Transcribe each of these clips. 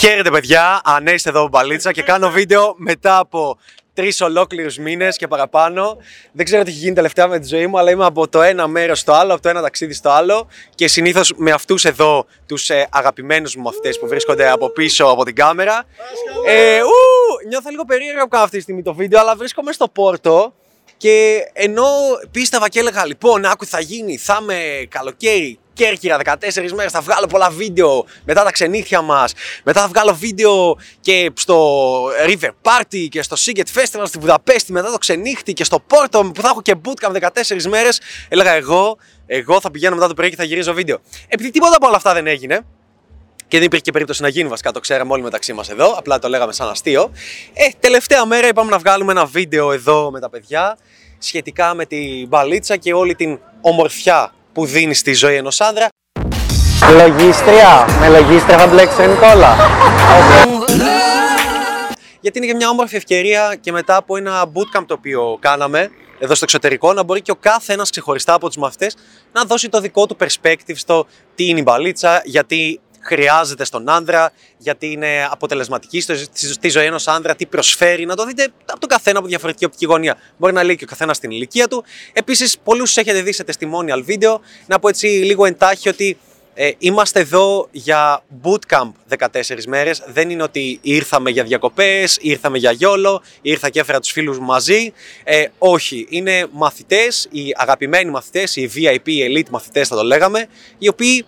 Χαίρετε παιδιά, Ανέσαι εδώ μπαλίτσα και κάνω βίντεο μετά από τρεις ολόκληρους μήνες και παραπάνω. Δεν ξέρω τι έχει γίνει τελευταία με τη ζωή μου, αλλά είμαι από το ένα μέρος στο άλλο, από το ένα ταξίδι στο άλλο και συνήθως με αυτούς εδώ τους ε, αγαπημένους μου μαθητέ που βρίσκονται από πίσω από την κάμερα. Ε, ου, νιώθω λίγο περίεργα που κάνω αυτή τη στιγμή το βίντεο, αλλά βρίσκομαι στο Πόρτο και ενώ πίστευα και έλεγα λοιπόν, άκου θα γίνει, θα είμαι καλοκαίρι, Κέρκυρα 14 μέρες, θα βγάλω πολλά βίντεο μετά τα ξενύχια μας, μετά θα βγάλω βίντεο και στο River Party και στο Siget Festival στη Βουδαπέστη, μετά το ξενύχτη και στο Πόρτο που θα έχω και bootcamp 14 μέρες, έλεγα εγώ, εγώ θα πηγαίνω μετά το πρωί και θα γυρίζω βίντεο. Επειδή τίποτα από όλα αυτά δεν έγινε, και δεν υπήρχε και περίπτωση να γίνει βασικά, το ξέραμε όλοι μεταξύ μας εδώ. Απλά το λέγαμε σαν αστείο. Ε, τελευταία μέρα είπαμε να βγάλουμε ένα βίντεο εδώ με τα παιδιά σχετικά με την μπαλίτσα και όλη την ομορφιά που δίνει στη ζωή ενός άντρα. Λογίστρια. Με λογίστρια θα μπλέξει Νικόλα. Γιατί είναι και μια όμορφη ευκαιρία και μετά από ένα bootcamp το οποίο κάναμε εδώ στο εξωτερικό να μπορεί και ο κάθε ένας ξεχωριστά από τους μαθητές να δώσει το δικό του perspective στο τι είναι η μπαλίτσα, γιατί χρειάζεται στον άνδρα, γιατί είναι αποτελεσματική στη ζωή ενός άνδρα, τι προσφέρει. Να το δείτε από τον καθένα από διαφορετική οπτική γωνία. Μπορεί να λέει και ο καθένας στην ηλικία του. Επίσης, πολλούς έχετε δει σε testimonial βίντεο. Να πω έτσι λίγο εντάχει ότι ε, είμαστε εδώ για bootcamp 14 μέρες. Δεν είναι ότι ήρθαμε για διακοπές, ήρθαμε για γιόλο, ήρθα και έφερα τους φίλους μου μαζί. Ε, όχι, είναι μαθητές, οι αγαπημένοι μαθητές, οι VIP, οι elite μαθητές θα το λέγαμε, οι οποίοι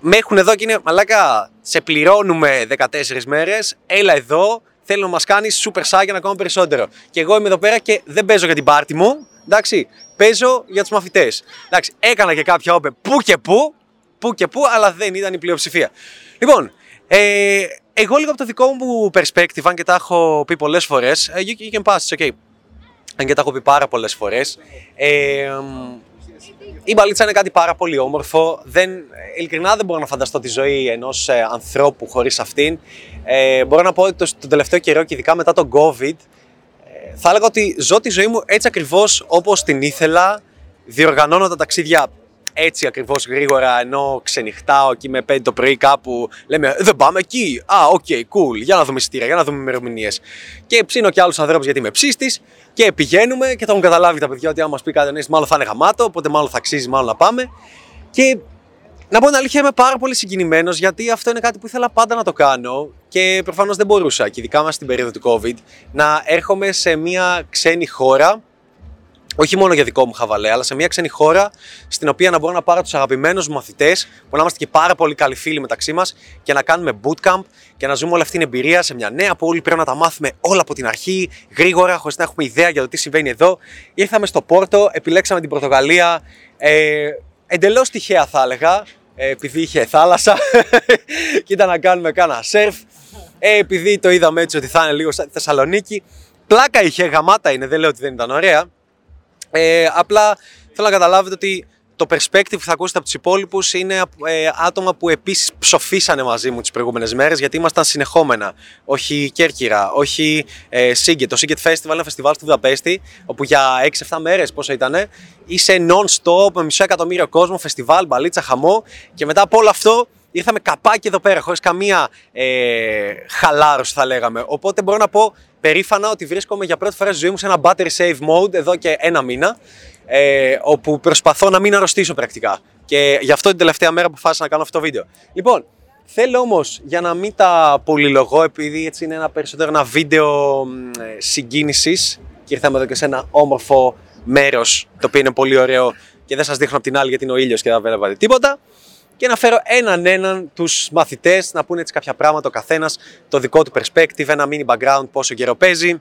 με έχουν εδώ και είναι μαλάκα. Σε πληρώνουμε 14 μέρες. Έλα εδώ. Θέλω να μας κάνεις super για να κάνω περισσότερο. Και εγώ είμαι εδώ πέρα και δεν παίζω για την πάρτι μου. Εντάξει. Παίζω για τους μαθητές. Εντάξει. Έκανα και κάποια όπε που και που. Που και που, αλλά δεν ήταν η πλειοψηφία. Λοιπόν, ε, εγώ λίγο από το δικό μου perspective, αν και τα έχω πει πολλές φορές. Ε, you, can pass, it's okay. Αν και τα έχω πει πάρα πολλές φορές. Ε, η μπαλίτσα είναι κάτι πάρα πολύ όμορφο. Δεν, ειλικρινά δεν μπορώ να φανταστώ τη ζωή ενός ε, ανθρώπου χωρίς αυτήν. Ε, μπορώ να πω ότι το, τον τελευταίο καιρό και ειδικά μετά τον COVID, ε, θα έλεγα ότι ζω τη ζωή μου έτσι ακριβώς όπως την ήθελα. Διοργανώνω τα ταξίδια έτσι ακριβώς γρήγορα, ενώ ξενυχτάω και με 5 το πρωί κάπου. Λέμε Δεν πάμε εκεί. Α, OK, okay, cool. Για να δούμε εισιτήρια, για να δούμε ημερομηνίες. Και ψήνω και άλλους ανθρώπους γιατί είμαι ψήστης. Και πηγαίνουμε και θα έχουν καταλάβει τα παιδιά ότι άμα μας πει κάτι μάλλον θα είναι γαμάτο, οπότε μάλλον θα αξίζει μάλλον να πάμε. Και να πω την αλήθεια, είμαι πάρα πολύ συγκινημένος γιατί αυτό είναι κάτι που ήθελα πάντα να το κάνω και προφανώς δεν μπορούσα, και ειδικά μας στην περίοδο του COVID, να έρχομαι σε μια ξένη χώρα όχι μόνο για δικό μου χαβαλέ, αλλά σε μια ξένη χώρα στην οποία να μπορώ να πάρω τους αγαπημένους μου μαθητές, που να είμαστε και πάρα πολύ καλοί φίλοι μεταξύ μας και να κάνουμε bootcamp και να ζούμε όλη αυτή την εμπειρία σε μια νέα πόλη. Πρέπει να τα μάθουμε όλα από την αρχή, γρήγορα, χωρίς να έχουμε ιδέα για το τι συμβαίνει εδώ. Ήρθαμε στο Πόρτο, επιλέξαμε την Πορτογαλία. Ε, Εντελώς τυχαία θα έλεγα, ε, επειδή είχε θάλασσα και ήταν να κάνουμε κάνα σερφ. Ε, επειδή το είδαμε έτσι ότι θα είναι λίγο στη Θεσσαλονίκη. Πλάκα είχε, γαμάτα είναι, δεν λέω ότι δεν ήταν ωραία. Ε, απλά θέλω να καταλάβετε ότι το perspective που θα ακούσετε από τους υπόλοιπους είναι ε, άτομα που επίσης ψοφήσανε μαζί μου τις προηγούμενες μέρες γιατί ήμασταν συνεχόμενα. Όχι Κέρκυρα, όχι ε, Siget. Το Siget Festival είναι ένα φεστιβάλ στη Βουδαπέστη, όπου για 6-7 μέρες πόσο ήταν, είσαι non-stop με μισό εκατομμύριο κόσμο, φεστιβάλ, μπαλίτσα, χαμό. Και μετά από όλο αυτό ήρθαμε καπάκι εδώ πέρα, χωρίς καμία ε, χαλάρωση θα λέγαμε. Οπότε μπορώ να πω περήφανα ότι βρίσκομαι για πρώτη φορά στη ζωή μου σε ένα battery save mode εδώ και ένα μήνα, ε, όπου προσπαθώ να μην αρρωστήσω πρακτικά. Και γι' αυτό την τελευταία μέρα αποφάσισα να κάνω αυτό το βίντεο. Λοιπόν, θέλω όμως για να μην τα πολυλογώ, επειδή έτσι είναι ένα περισσότερο ένα βίντεο ε, συγκίνησης και ήρθαμε εδώ και σε ένα όμορφο μέρος, το οποίο είναι πολύ ωραίο και δεν σας δείχνω από την άλλη γιατί είναι ο ήλιος και δεν βλέπετε τίποτα και να φέρω έναν έναν τους μαθητές να πούνε έτσι κάποια πράγματα ο καθένας, το δικό του perspective, ένα mini background πόσο καιρό παίζει,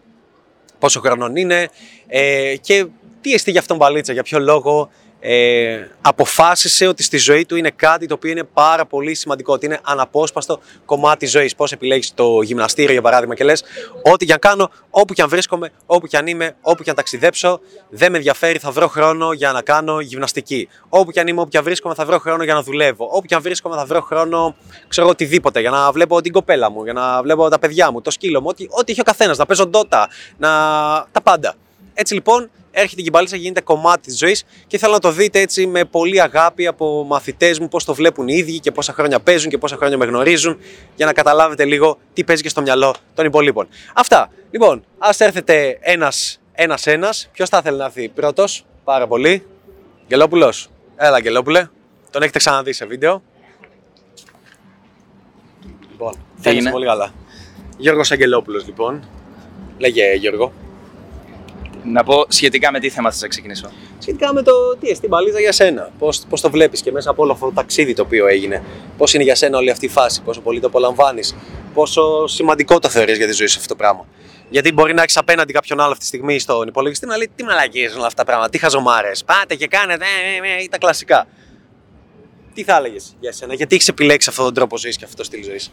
πόσο χρονών είναι ε, και τι εστί για αυτόν μπαλίτσα, για ποιο λόγο ε, αποφάσισε ότι στη ζωή του είναι κάτι το οποίο είναι πάρα πολύ σημαντικό, ότι είναι αναπόσπαστο κομμάτι της ζωής. Πώς επιλέγεις το γυμναστήριο για παράδειγμα και λες ό,τι και αν κάνω, όπου και αν βρίσκομαι, όπου και αν είμαι, όπου και αν ταξιδέψω, δεν με ενδιαφέρει, θα βρω χρόνο για να κάνω γυμναστική. Όπου και αν είμαι, όπου και αν βρίσκομαι, θα βρω χρόνο για να δουλεύω. Όπου και αν βρίσκομαι, θα βρω χρόνο, ξέρω οτιδήποτε, για να βλέπω την κοπέλα μου, για να βλέπω τα παιδιά μου, το σκύλο μου, ό,τι, ό,τι έχει ο καθένας, να παίζω ντότα, να... τα πάντα. Έτσι λοιπόν, έρχεται και η μπαλίτσα, γίνεται κομμάτι της ζωής και θέλω να το δείτε έτσι με πολύ αγάπη από μαθητές μου, πώς το βλέπουν οι ίδιοι και πόσα χρόνια παίζουν και πόσα χρόνια με γνωρίζουν, για να καταλάβετε λίγο τι παίζει και στο μυαλό των υπολείπων. Αυτά. Λοιπόν, ας έρθετε ένας ένας ένας. Ποιος θα ήθελε να έρθει πρώτος, πάρα πολύ. Γελόπουλο. Έλα, Γελόπουλε. Τον έχετε ξαναδεί σε βίντεο. Λοιπόν, φαίνεσαι είναι; πολύ καλά. Γιώργος Αγγελόπουλος λοιπόν. Λέγε Γιώργο. Να πω σχετικά με τι θέμα θα ξεκινήσω. Σχετικά με το τι εστί μπαλίτσα για σένα. Πώς πώς το βλέπεις και μέσα από όλο αυτό το ταξίδι το οποίο έγινε. Πώς είναι για σένα όλη αυτή η φάση, πόσο πολύ το απολαμβάνεις, πόσο σημαντικό το θεωρείς για τη ζωή σου αυτό το πράγμα. Γιατί μπορεί να έχεις απέναντι κάποιον άλλο αυτή τη στιγμή στον υπολογιστή να λέει τι μαλακίες όλα αυτά τα πράγματα, τι χαζομάρες. Πάτε και κάνετε ε, ε, ε, τα κλασικά. Τι θα έλεγες για σένα, γιατί έχεις επιλέξει αυτόν τον τρόπο ζωής και αυτό το στυλ ζωής;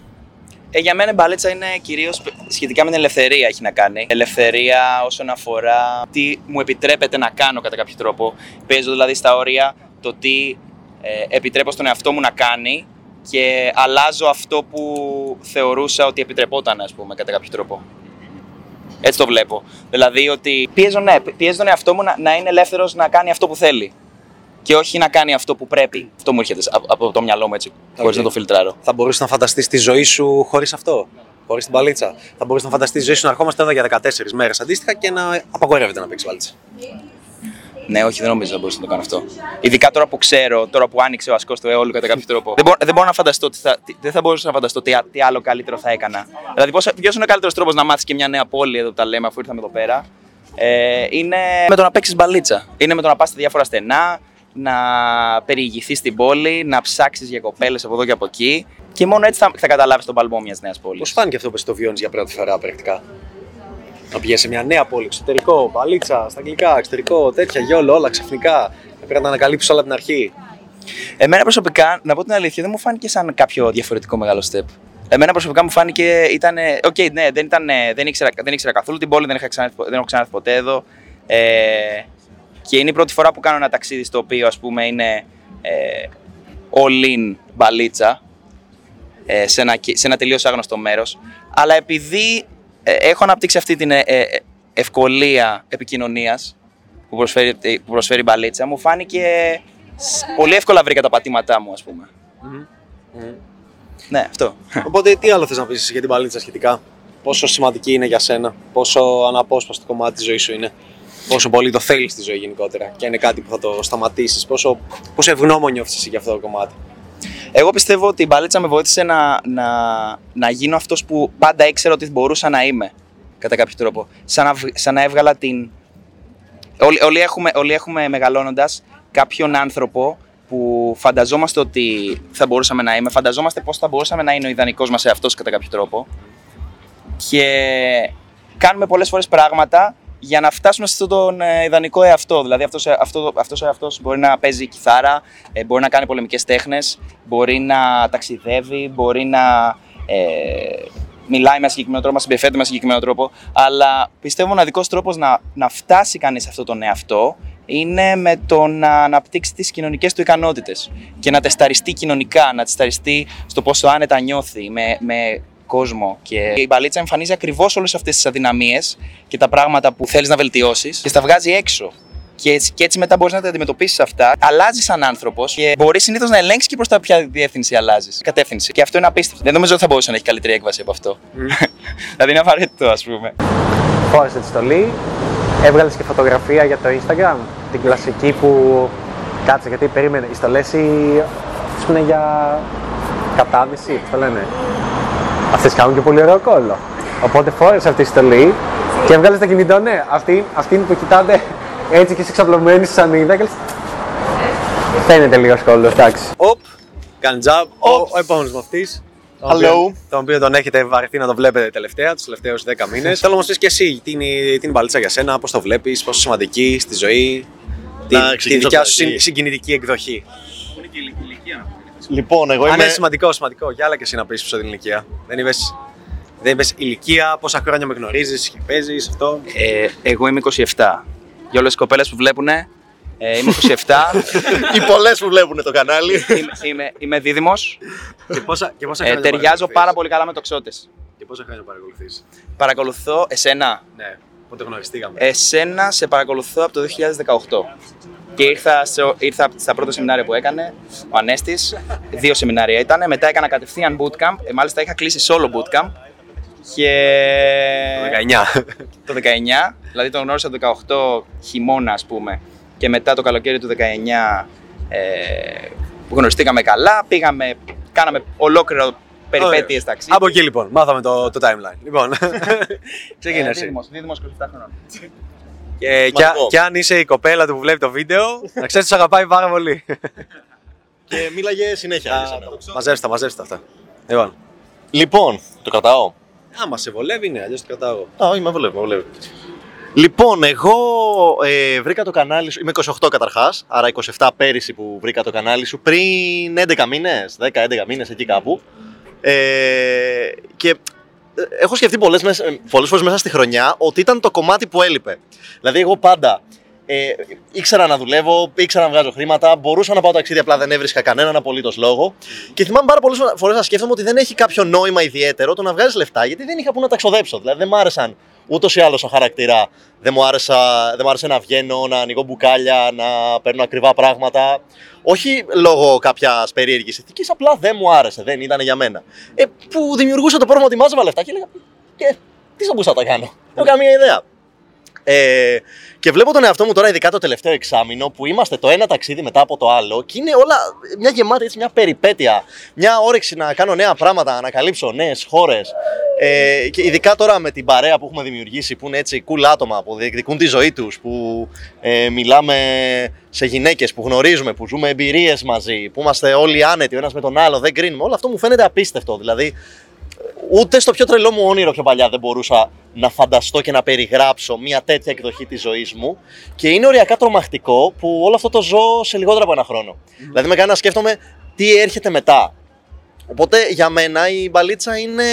Ε, για μένα η μπαλίτσα είναι κυρίως σχετικά με την ελευθερία έχει να κάνει. Ελευθερία όσον αφορά τι μου επιτρέπεται να κάνω κατά κάποιο τρόπο. Παίζω δηλαδή στα όρια το τι ε, επιτρέπω στον εαυτό μου να κάνει και αλλάζω αυτό που θεωρούσα ότι επιτρεπόταν, ας πούμε, κατά κάποιο τρόπο. Έτσι το βλέπω. Δηλαδή ότι πιέζω, ναι, πιέζω τον εαυτό μου να, να είναι ελεύθερος να κάνει αυτό που θέλει. Και όχι να κάνει αυτό που πρέπει. Αυτό μου έρχεται από, από το μυαλό μου έτσι, χωρίς Οκ. να το φιλτράρω. Θα μπορούσε να φανταστείς τη ζωή σου χωρίς αυτό, χωρίς την μπαλίτσα; Θα μπορούσε να φανταστείς τη ζωή σου να ερχόμαστε εδώ για 14 μέρες αντίστοιχα και να απαγορεύεται να παίξεις μπαλίτσα; Ναι, όχι, δεν νομίζω να μπορούσα να το κάνω αυτό. Ειδικά τώρα που ξέρω, τώρα που άνοιξε ο ασκός του αιώλου κατά κάποιο τρόπο. Δεν, μπορώ, δεν μπορώ να φανταστώ, τι θα, τι- δεν θα μπορούσα να φανταστώ τι, α- τι άλλο καλύτερο θα έκανα. Δηλαδή, ποιος είναι ο καλύτερος τρόπος να μάθεις και μια νέα πόλη εδώ που τα λέμε, αφού ήρθαμε εδώ πέρα; Ε, είναι με το να παίξεις μπαλίτσα. Είναι με το να πας σε διάφορα στενά, να περιηγηθείς στην πόλη, να ψάξεις για κοπέλες από εδώ και από εκεί. Και μόνο έτσι θα, θα καταλάβεις τον παλμό μιας νέας πόλης. Πώς φάνηκε αυτό που εσύ το βιώνεις για πρώτη φορά πρακτικά; Να πηγαίνεις σε μια νέα πόλη, εξωτερικό, μπαλίτσα, στα αγγλικά, εξωτερικό, τέτοια, YOLO, όλα ξαφνικά. Πρέπει να τα ανακαλύψεις όλα από την αρχή. Εμένα προσωπικά, να πω την αλήθεια, δεν μου φάνηκε σαν κάποιο διαφορετικό μεγάλο step. Εμένα προσωπικά μου φάνηκε ήταν. Οκ, ναι, δεν, ήταν, δεν, ήξερα, δεν ήξερα καθόλου την πόλη, δεν, είχα ξανάρθει, δεν έχω ξανάρθει ποτέ εδώ. Ε, και είναι η πρώτη φορά που κάνω ένα ταξίδι στο οποίο ας πούμε είναι ε, all in μπαλίτσα ε, σε, ένα, σε ένα τελείως άγνωστο μέρος. Αλλά επειδή ε, έχω αναπτύξει αυτή την ε, ε, ευκολία επικοινωνίας που προσφέρει, που προσφέρει η μπαλίτσα, μου φάνηκε σ- πολύ εύκολα βρήκα τα πατήματά μου, ας πούμε. Ναι, αυτό. Οπότε, τι άλλο θες να πεις για την μπαλίτσα σχετικά; Πόσο σημαντική είναι για σένα, πόσο αναπόσπαστο κομμάτι της ζωής σου είναι, πόσο πολύ το θέλεις στη ζωή γενικότερα και αν είναι κάτι που θα το σταματήσεις, πόσο, πόσο ευγνώμων νιώθεις εσύ για αυτό το κομμάτι. Εγώ πιστεύω ότι η μπαλίτσα με βοήθησε να, να, να γίνω αυτός που πάντα ήξερα ότι μπορούσα να είμαι, κατά κάποιο τρόπο. Σαν να, β- σαν να έβγαλα την... Όλοι, όλοι έχουμε, όλοι έχουμε μεγαλώνοντας κάποιον άνθρωπο που φανταζόμαστε ότι θα μπορούσαμε να είμαι, φανταζόμαστε πώς θα μπορούσαμε να είναι ο ιδανικός μας εαυτός κατά κάποιο τρόπο και κάνουμε πολλές φορές πράγματα για να φτάσουμε σε αυτόν τον ε, ιδανικό εαυτό. Δηλαδή αυτός, ε, αυτό, αυτός ο εαυτός μπορεί να παίζει κιθάρα, ε, μπορεί να κάνει πολεμικές τέχνες, μπορεί να ταξιδεύει, μπορεί να ε, μιλάει με ένα συγκεκριμένο τρόπο, να συμπεριφέρεται με ένα συγκεκριμένο τρόπο. Αλλά πιστεύω ο μοναδικός τρόπος να, να φτάσει κανείς σε αυτόν τον εαυτό είναι με το να αναπτύξει τις κοινωνικές του ικανότητες και να τεσταριστεί κοινωνικά, να τεσταριστεί στο πόσο άνετα νιώθει με, με κόσμο. Και η μπαλίτσα εμφανίζει ακριβώς όλες αυτές τις αδυναμίες και τα πράγματα που θέλεις να βελτιώσεις και στα βγάζει έξω. Και έτσι, και έτσι μετά μπορείς να τα αντιμετωπίσεις αυτά. Αλλάζεις σαν άνθρωπος και μπορείς συνήθως να ελέγξεις και προς τα ποια διεύθυνση αλλάζεις. Κατεύθυνση. Και αυτό είναι απίστευτο. Δεν νομίζω ότι θα μπορούσε να έχει καλύτερη έκβαση από αυτό. δηλαδή είναι απαραίτητο, ας πούμε. Φόρεσε τη στολή, έβγαλες και φωτογραφία για το Instagram. Την κλασική που κάτσε γιατί περίμενε. Οι στολές είναι για κατάδυση, πώς το λένε. Αυτέ κάνουν και πολύ ωραίο κόλλο. Οπότε φόρεσε αυτή τη στολή και έβγαλες το κινητό. Ναι, αυτή, αυτή που κοιτάτε έτσι και είσαι ξαπλωμένη σαν σανίδα. και λες, Φαίνεται λίγος κόλλος, εντάξει. Οπ, κάνει τζαμπ. Ο, ο επόμενος μαθητής. Hello. Τον οποίο τον έχετε βαρεθεί να το βλέπετε τελευταία, τους τελευταίους 10 μήνες. Θέλω να μας πεις και εσύ τι είναι, τι είναι η μπαλίτσα για σένα, πώς το βλέπεις, πόσο σημαντική στη ζωή, τη, Να τη ξεκινήσω δικιά από σου την αρχή. συν- συγκινητική εκδοχή. Λοιπόν, εγώ Αν είμαι. είναι σημαντικό, σημαντικό. Για άλλα και εσύ να πεις πίσω την ηλικία. Δεν είπες, δεν είπες ηλικία, πόσα χρόνια με γνωρίζεις και παίζεις αυτό. Ε, εγώ είμαι 27. Για όλες τις κοπέλες που βλέπουν, ε, είμαι 27. Οι πολλές που βλέπουν το κανάλι. είμαι, είμαι, είμαι δίδυμος. και πόσα, και πόσα Ε, χρόνια ταιριάζω παρακολουθείς; πάρα πολύ καλά με τοξότες. Και πόσα χρόνια παρακολουθείς; Παρακολουθώ εσένα. Ναι. Πότε γνωριστήκαμε; Εσένα σε παρακολουθώ από το 2018. Και ήρθα, σε, ήρθα στα πρώτα σεμινάρια που έκανε ο Ανέστης. Δύο σεμινάρια ήταν. Μετά έκανα κατευθείαν bootcamp. Ε, μάλιστα είχα κλείσει solo bootcamp. Και Το 19. το 19, δηλαδή τον γνώρισα το 18 χειμώνα ας πούμε και μετά το καλοκαίρι του 19 ε, που γνωριστήκαμε καλά, πήγαμε, κάναμε ολόκληρο περιπέτειες Ωραία. ταξίδι. Από εκεί λοιπόν, μάθαμε το, το timeline. Λοιπόν, ξεκινά ε, εσύ. δίδυμος, δίδυμος 27 χρονών. Και, και, Μαγικό. και αν είσαι η κοπέλα του που βλέπει το βίντεο, να ξέρεις ότι σε αγαπάει πάρα πολύ. Και μίλαγε συνέχεια. για σένα. μαζέψτε τα, μαζέψτε τα αυτά. Λοιπόν. Λοιπόν, το κρατάω. Άμα σε βολεύει, ναι, αλλιώς το κρατάω εγώ. Α, όχι, με βολεύει, με βολεύει. Λοιπόν, εγώ ε, βρήκα το κανάλι σου. Είμαι 28 καταρχάς, άρα 27 πέρυσι που βρήκα το κανάλι σου πριν 11 μήνες, 10-11 μήνες εκεί κάπου. Ε, και ε, έχω σκεφτεί πολλές, μες- ε, πολλές φορές μέσα στη χρονιά ότι ήταν το κομμάτι που έλειπε. Δηλαδή, εγώ πάντα ε, ήξερα να δουλεύω, ήξερα να βγάζω χρήματα, μπορούσα να πάω ταξίδι, απλά δεν έβρισκα κανέναν απολύτως λόγο. Και θυμάμαι πάρα πολλές φορές να σκέφτομαι ότι δεν έχει κάποιο νόημα ιδιαίτερο το να βγάζεις λεφτά, γιατί δεν είχα που να τα ξοδέψω. Δηλαδή, δεν μ' άρεσαν ούτως ή άλλως σαν χαρακτήρα. Δεν μου, άρεσα, δεν μου άρεσε να βγαίνω, να ανοίγω μπουκάλια, να παίρνω ακριβά πράγματα. Όχι λόγω κάποιας περίεργης ηθικής, απλά δεν μου άρεσε, δεν ήταν για μένα. Ε, που δημιουργούσε το πρόβλημα ότι μάζευα λεφτά και έλεγα. Και τι θα μπορούσα να τα κάνω. Δεν έχω καμία ιδέα. Ε, και βλέπω τον εαυτό μου τώρα, ειδικά το τελευταίο εξάμεινο, που είμαστε το ένα ταξίδι μετά από το άλλο και είναι όλα μια γεμάτη έτσι, μια περιπέτεια. Μια όρεξη να κάνω νέα πράγματα, να ανακαλύψω νέες χώρες. Ε, και ειδικά τώρα με την παρέα που έχουμε δημιουργήσει, που είναι έτσι cool άτομα, που διεκδικούν τη ζωή τους, που ε, μιλάμε σε γυναίκες που γνωρίζουμε, που ζούμε εμπειρίες μαζί, που είμαστε όλοι άνετοι ο ένας με τον άλλο, δεν κρίνουμε. Όλο αυτό μου φαίνεται απίστευτο. Δηλαδή, ούτε στο πιο τρελό μου όνειρο πιο παλιά δεν μπορούσα να φανταστώ και να περιγράψω μια τέτοια εκδοχή της ζωής μου και είναι οριακά τρομακτικό που όλο αυτό το ζω σε λιγότερο από ένα χρόνο. Δηλαδή με κάνει να σκέφτομαι τι έρχεται μετά. Οπότε για μένα η μπαλίτσα είναι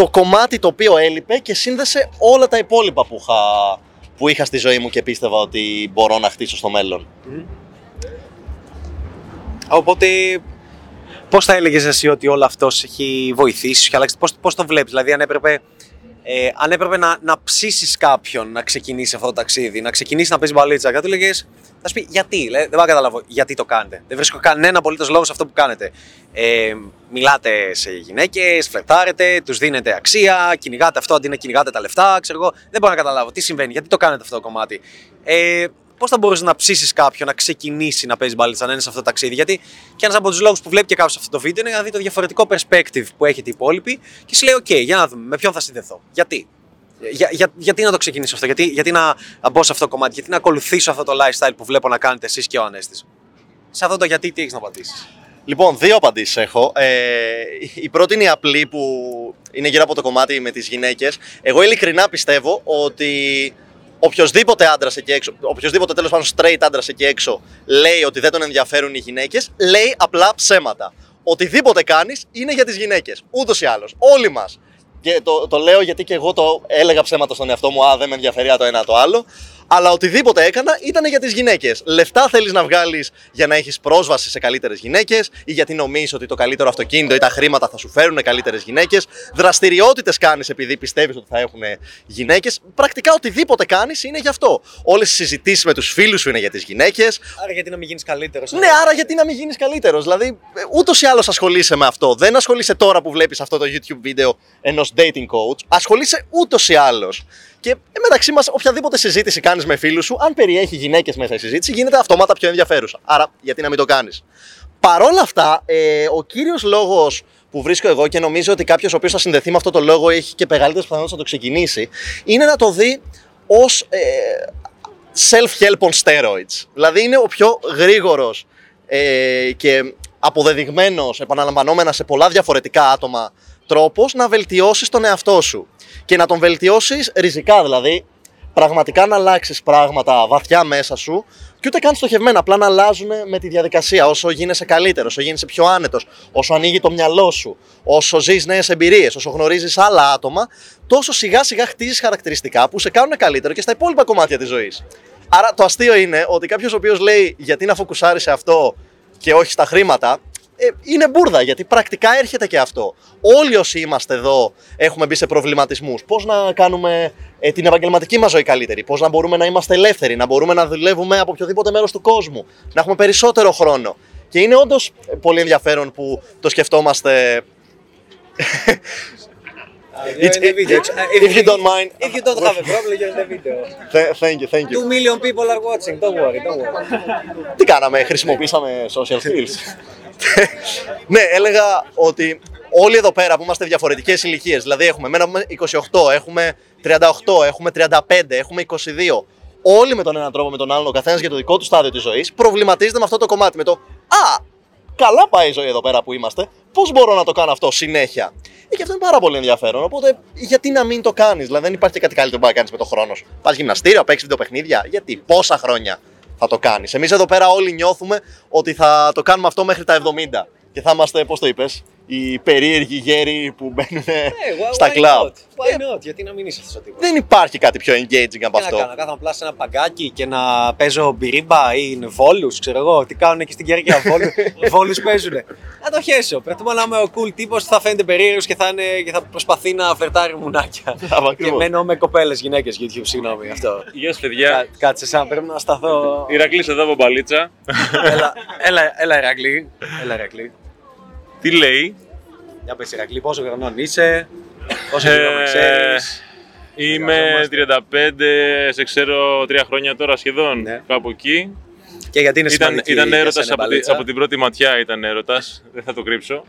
το κομμάτι το οποίο έλειπε και σύνδεσε όλα τα υπόλοιπα που είχα, που είχα στη ζωή μου και πίστευα ότι μπορώ να χτίσω στο μέλλον. Οπότε, πώς θα έλεγες εσύ ότι όλο αυτό σε έχει βοηθήσει, σου έχει αλλάξει, πώς το βλέπεις, Δηλαδή, αν έπρεπε, ε, αν έπρεπε να, να ψήσεις κάποιον να ξεκινήσει αυτό το ταξίδι, να ξεκινήσει να παίζει μπαλίτσα, και του λέγε, θα σου πει γιατί, λέει, δεν πάω να καταλάβω γιατί το κάνετε. Δεν βρίσκω κανένα απολύτως λόγο σε αυτό που κάνετε. Ε, μιλάτε σε γυναίκες, φλερτάρετε, τους δίνετε αξία, κυνηγάτε αυτό αντί να κυνηγάτε τα λεφτά, ξέρω εγώ. Δεν μπορώ να καταλάβω τι συμβαίνει, γιατί το κάνετε αυτό το κομμάτι. Ε, Πώς θα μπορούσε να ψήσεις κάποιον να ξεκινήσει να παίζει μπαλίτσα, να είναι σε αυτό το ταξίδι. Γιατί και ένας από τους λόγους που βλέπει και κάποιος αυτό το βίντεο είναι να δει το διαφορετικό perspective που έχετε οι υπόλοιποι και σου λέει: OK, για να δούμε με ποιον θα συνδεθώ. Γιατί; Για, για, γιατί να το ξεκινήσω αυτό, γιατί, γιατί να, να μπω σε αυτό το κομμάτι, γιατί να ακολουθήσω αυτό το lifestyle που βλέπω να κάνετε εσείς και ο Ανέστης; Σε αυτό το γιατί, τι έχεις να απαντήσεις; Λοιπόν, δύο απαντήσεις έχω. Ε, η πρώτη είναι η απλή που είναι γύρω από το κομμάτι με τις γυναίκες. Εγώ ειλικρινά πιστεύω ότι οποιοδήποτε άντρας εκεί έξω, οποιοδήποτε τέλος πάντων straight άντρας εκεί έξω λέει ότι δεν τον ενδιαφέρουν οι γυναίκες, λέει απλά ψέματα. Οτιδήποτε κάνεις είναι για τις γυναίκες. Ούτως ή άλλως. Όλοι μας. Και το, το λέω γιατί και εγώ το έλεγα ψέματα στον εαυτό μου. Α, δεν με ενδιαφέρει το ένα το άλλο. Αλλά οτιδήποτε έκανα ήταν για τις γυναίκες. Λεφτά θέλεις να βγάλεις για να έχεις πρόσβαση σε καλύτερες γυναίκες ή γιατί νομίζεις ότι το καλύτερο αυτοκίνητο ή τα χρήματα θα σου φέρουν καλύτερες γυναίκες. Δραστηριότητες κάνεις επειδή πιστεύεις ότι θα έχουν γυναίκες. Πρακτικά οτιδήποτε κάνεις είναι γι' αυτό. Όλες οι συζητήσεις με τους φίλους σου είναι για τις γυναίκες. Άρα, γιατί να μην γίνεις καλύτερος. Ναι, άρα γιατί να μην γίνεις καλύτερος. Δηλαδή, ούτως ή άλλως ασχολείσαι με αυτό. Δεν ασχολείσαι τώρα που βλέπεις αυτό το YouTube βίντεο ενός dating coach. Ασχολείσαι ούτως ή άλλως. Και ε, μεταξύ μας, οποιαδήποτε συζήτηση κάνεις με φίλους σου, αν περιέχει γυναίκες μέσα η συζήτηση, γίνεται αυτόματα πιο ενδιαφέρουσα. Άρα, γιατί να μην το κάνεις; Παρόλα αυτά, ε, ο κύριος λόγος που βρίσκω εγώ και νομίζω ότι κάποιος ο οποίος θα συνδεθεί με αυτό το λόγο έχει και μεγαλύτερες πιθανότητες να το ξεκινήσει, είναι να το δει ως ε, self-help on steroids. Δηλαδή είναι ο πιο γρήγορος ε, και αποδεδειγμένος, επαναλαμβανόμενα σε πολλά διαφορετικά άτομα, τρόπος να βελτιώσεις τον εαυτό σου. Και να τον βελτιώσεις ριζικά, δηλαδή πραγματικά να αλλάξεις πράγματα βαθιά μέσα σου και ούτε καν στοχευμένα, απλά να αλλάζουν με τη διαδικασία. Όσο γίνεσαι καλύτερος, όσο γίνεσαι πιο άνετος, όσο ανοίγει το μυαλό σου, όσο ζεις νέες εμπειρίες, όσο γνωρίζεις άλλα άτομα, τόσο σιγά σιγά χτίζεις χαρακτηριστικά που σε κάνουν καλύτερο και στα υπόλοιπα κομμάτια της ζωής. Άρα το αστείο είναι ότι κάποιος ο οποίος λέει γιατί να φοκουσάρει σε αυτό και όχι στα χρήματα, ε, είναι μπουρδα γιατί πρακτικά έρχεται και αυτό. Όλοι όσοι είμαστε εδώ έχουμε μπει σε προβληματισμούς. Πώς να κάνουμε ε, την επαγγελματική μας ζωή καλύτερη, πώς να μπορούμε να είμαστε ελεύθεροι, να μπορούμε να δουλεύουμε από οποιοδήποτε μέρος του κόσμου, να έχουμε περισσότερο χρόνο. Και είναι όντως πολύ ενδιαφέρον που το σκεφτόμαστε. It's- You're in the video. it- if you don't mind. If you don't have a problem, you're in the video. Th- Thank you, thank you. Two million people are watching. Don't worry, don't worry. Τι κάναμε, χρησιμοποίησαμε social skills. Ναι, έλεγα ότι όλοι εδώ πέρα που είμαστε διαφορετικές ηλικίες, δηλαδή έχουμε εμένα που είμαι 28, έχουμε 38, έχουμε 35, έχουμε 22. Όλοι με τον έναν τρόπο με τον άλλον, ο καθένας για το δικό του στάδιο της ζωής, προβληματίζεται με αυτό το κομμάτι. Με το Α, καλά πάει η ζωή εδώ πέρα που είμαστε. Πώς μπορώ να το κάνω αυτό συνέχεια; Ε, και αυτό είναι πάρα πολύ ενδιαφέρον. Οπότε, γιατί να μην το κάνεις, Δηλαδή, δεν υπάρχει και κάτι καλύτερο που να κάνεις με το χρόνο σου. Πας γυμναστήριο, παίξεις βιντεοπαιχνίδια. Γιατί, πόσα χρόνια θα το κάνεις. Εμείς εδώ πέρα όλοι νιώθουμε ότι θα το κάνουμε αυτό μέχρι τα 70. Και θα είμαστε, πώς το είπες, οι περίεργοι γέροι που μπαίνουν στα why κλαμπ. not? Why not? Γιατί να μην είσαι αυτός ο τύπος; Δεν υπάρχει κάτι πιο engaging από Τι να αυτό. κάνω, κάθομαι απλά σε ένα παγκάκι και να παίζω μπυρίμπα ή βόλους, ξέρω εγώ. Τι κάνουν εκεί στην Κέρκυρα, βόλους, βόλους παίζουν. Να το χέσω. Προτιμώ να είμαι ο cool τύπος που θα φαίνεται περίεργος και, θα είναι- και θα προσπαθεί να φερτάρει μουνάκια. και Ακριβώς. μένω με κοπέλες, γυναίκες YouTube, συγγνώμη αυτό. Γεια σας παιδιά. Κά- Κάτσε σαν, πρέπει να σταθώ. Ηρακλής εδώ από Μπαλίτσα. έλα, έλα, έλα, Ηρακλή. Έλα, Ηρακλή. Τι λέει; Για πες Ηρακλή, πόσο χρονών είσαι, πόσο Ε, χρόνο ξέρεις. Είμαι Εργαζόμαστε. 35, σε ξέρω τρία χρόνια τώρα σχεδόν, Ναι. κάπου εκεί. Και γιατί είναι Ήταν, σημαντική ήταν για έρωτας σένα η από, τη- μπαλίτσα; από την πρώτη ματιά ήταν έρωτας, δεν θα το κρύψω.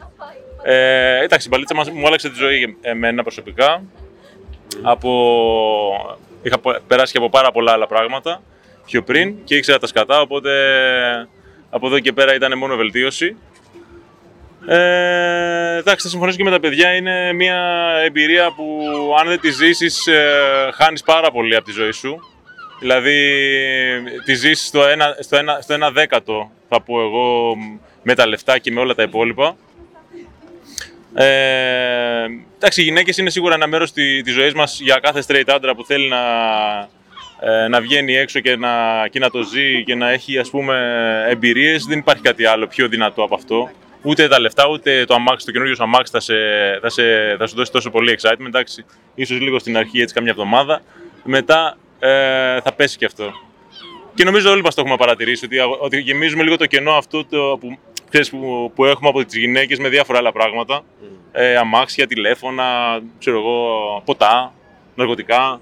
Ε, εντάξει, η μπαλίτσα μας, μου άλλαξε τη ζωή εμένα προσωπικά. Από, είχα πο- περάσει και από πάρα πολλά άλλα πράγματα πιο πριν και ήξερα τα σκατά, οπότε από εδώ και πέρα ήταν μόνο βελτίωση. Ε, εντάξει, θα συμφωνήσω και με τα παιδιά. Είναι μια εμπειρία που αν δεν τη ζήσεις ε, χάνεις πάρα πολύ από τη ζωή σου. Δηλαδή, τη ζήσεις στο ένα, στο, ένα, στο ένα δέκατο, θα πω εγώ, με τα λεφτά και με όλα τα υπόλοιπα. Ε, εντάξει, οι γυναίκες είναι σίγουρα ένα μέρος τη, της ζωής μας για κάθε straight άντρα που θέλει να, ε, να βγαίνει έξω και να, και να το ζει και να έχει ας πούμε εμπειρίες. Δεν υπάρχει κάτι άλλο πιο δυνατό από αυτό. Ούτε τα λεφτά, ούτε το αμάξι, το καινούριο σου αμάξι θα, σε, θα, σε, θα σου δώσει τόσο πολύ excitement. Εντάξει, ίσως λίγο στην αρχή, έτσι καμιά εβδομάδα. Μετά ε, θα πέσει και αυτό. Και νομίζω όλοι μας το έχουμε παρατηρήσει, ότι, ότι γεμίζουμε λίγο το κενό αυτό το, που, ξέρεις, που, που έχουμε από τις γυναίκες με διάφορα άλλα πράγματα. Ε, αμάξια, τηλέφωνα, ξέρω εγώ, ποτά, ναρκωτικά.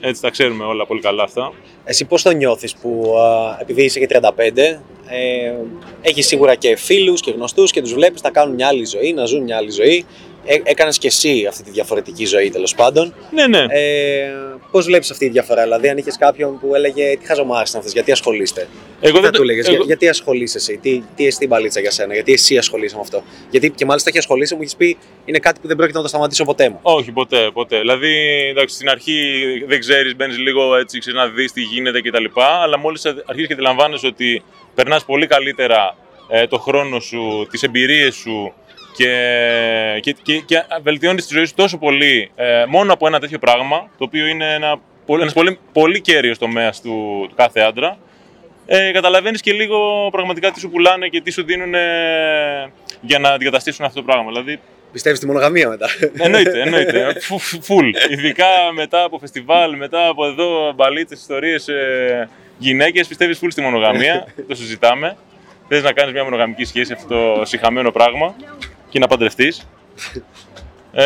Έτσι τα ξέρουμε όλα πολύ καλά αυτά. Εσύ πώς το νιώθεις που α, επειδή είσαι και 35, ε, έχεις σίγουρα και φίλους και γνωστούς και τους βλέπεις να κάνουν μια άλλη ζωή, να ζουν μια άλλη ζωή. Ε, έκανες και εσύ αυτή τη διαφορετική ζωή τέλος πάντων. Ναι, ναι. Ε, πώς βλέπεις αυτή τη διαφορά, δηλαδή αν είχες κάποιον που έλεγε τι χαζομάρες είναι αυτές, γιατί ασχολείστε; Εγώ τι δεν θα του έλεγες, εγώ- για- γιατί ασχολείσαι εσύ, τι, τι εστί μπαλίτσα για σένα, γιατί εσύ ασχολείσαι με αυτό; Γιατί και μάλιστα έχει ασχολήσει, μου έχεις πει είναι κάτι που δεν πρόκειται να το σταματήσω ποτέ μου. Όχι, ποτέ, ποτέ. Δηλαδή, εντάξει, στην αρχή δεν ξέρεις, μπαίνεις λίγο έτσι, ξέρεις να δεις τι γίνεται κτλ. Αλλά μόλις αρχίσει και αντιλαμβάνεσαι ότι περνάς πολύ καλύτερα ε, το χρόνο σου, τις εμπειρίες σου και, και, και, και βελτιώνει τη ζωή σου τόσο πολύ ε, μόνο από ένα τέτοιο πράγμα, το οποίο είναι ένα, πολύ- ένας πολύ, πολύ κέριος τομέας του, του κάθε άντρα. Ε, Καταλαβαίνεις και λίγο πραγματικά τι σου πουλάνε και τι σου δίνουν για να αντικαταστήσουν αυτό το πράγμα. Δηλαδή, Πιστεύεις στη μονογαμία μετά. Εννοείται, εννοείται. Φου- φου- Φουλ. Ειδικά μετά από φεστιβάλ, μετά από εδώ μπαλίτσες, ιστορίες, ε, γυναίκες, πιστεύεις φουλ στη μονογαμία. το συζητάμε. Θες να κάνεις μια μονογαμική σχέση αυτό το συχαμένο πράγμα; Και να παντρευτεί. Ε,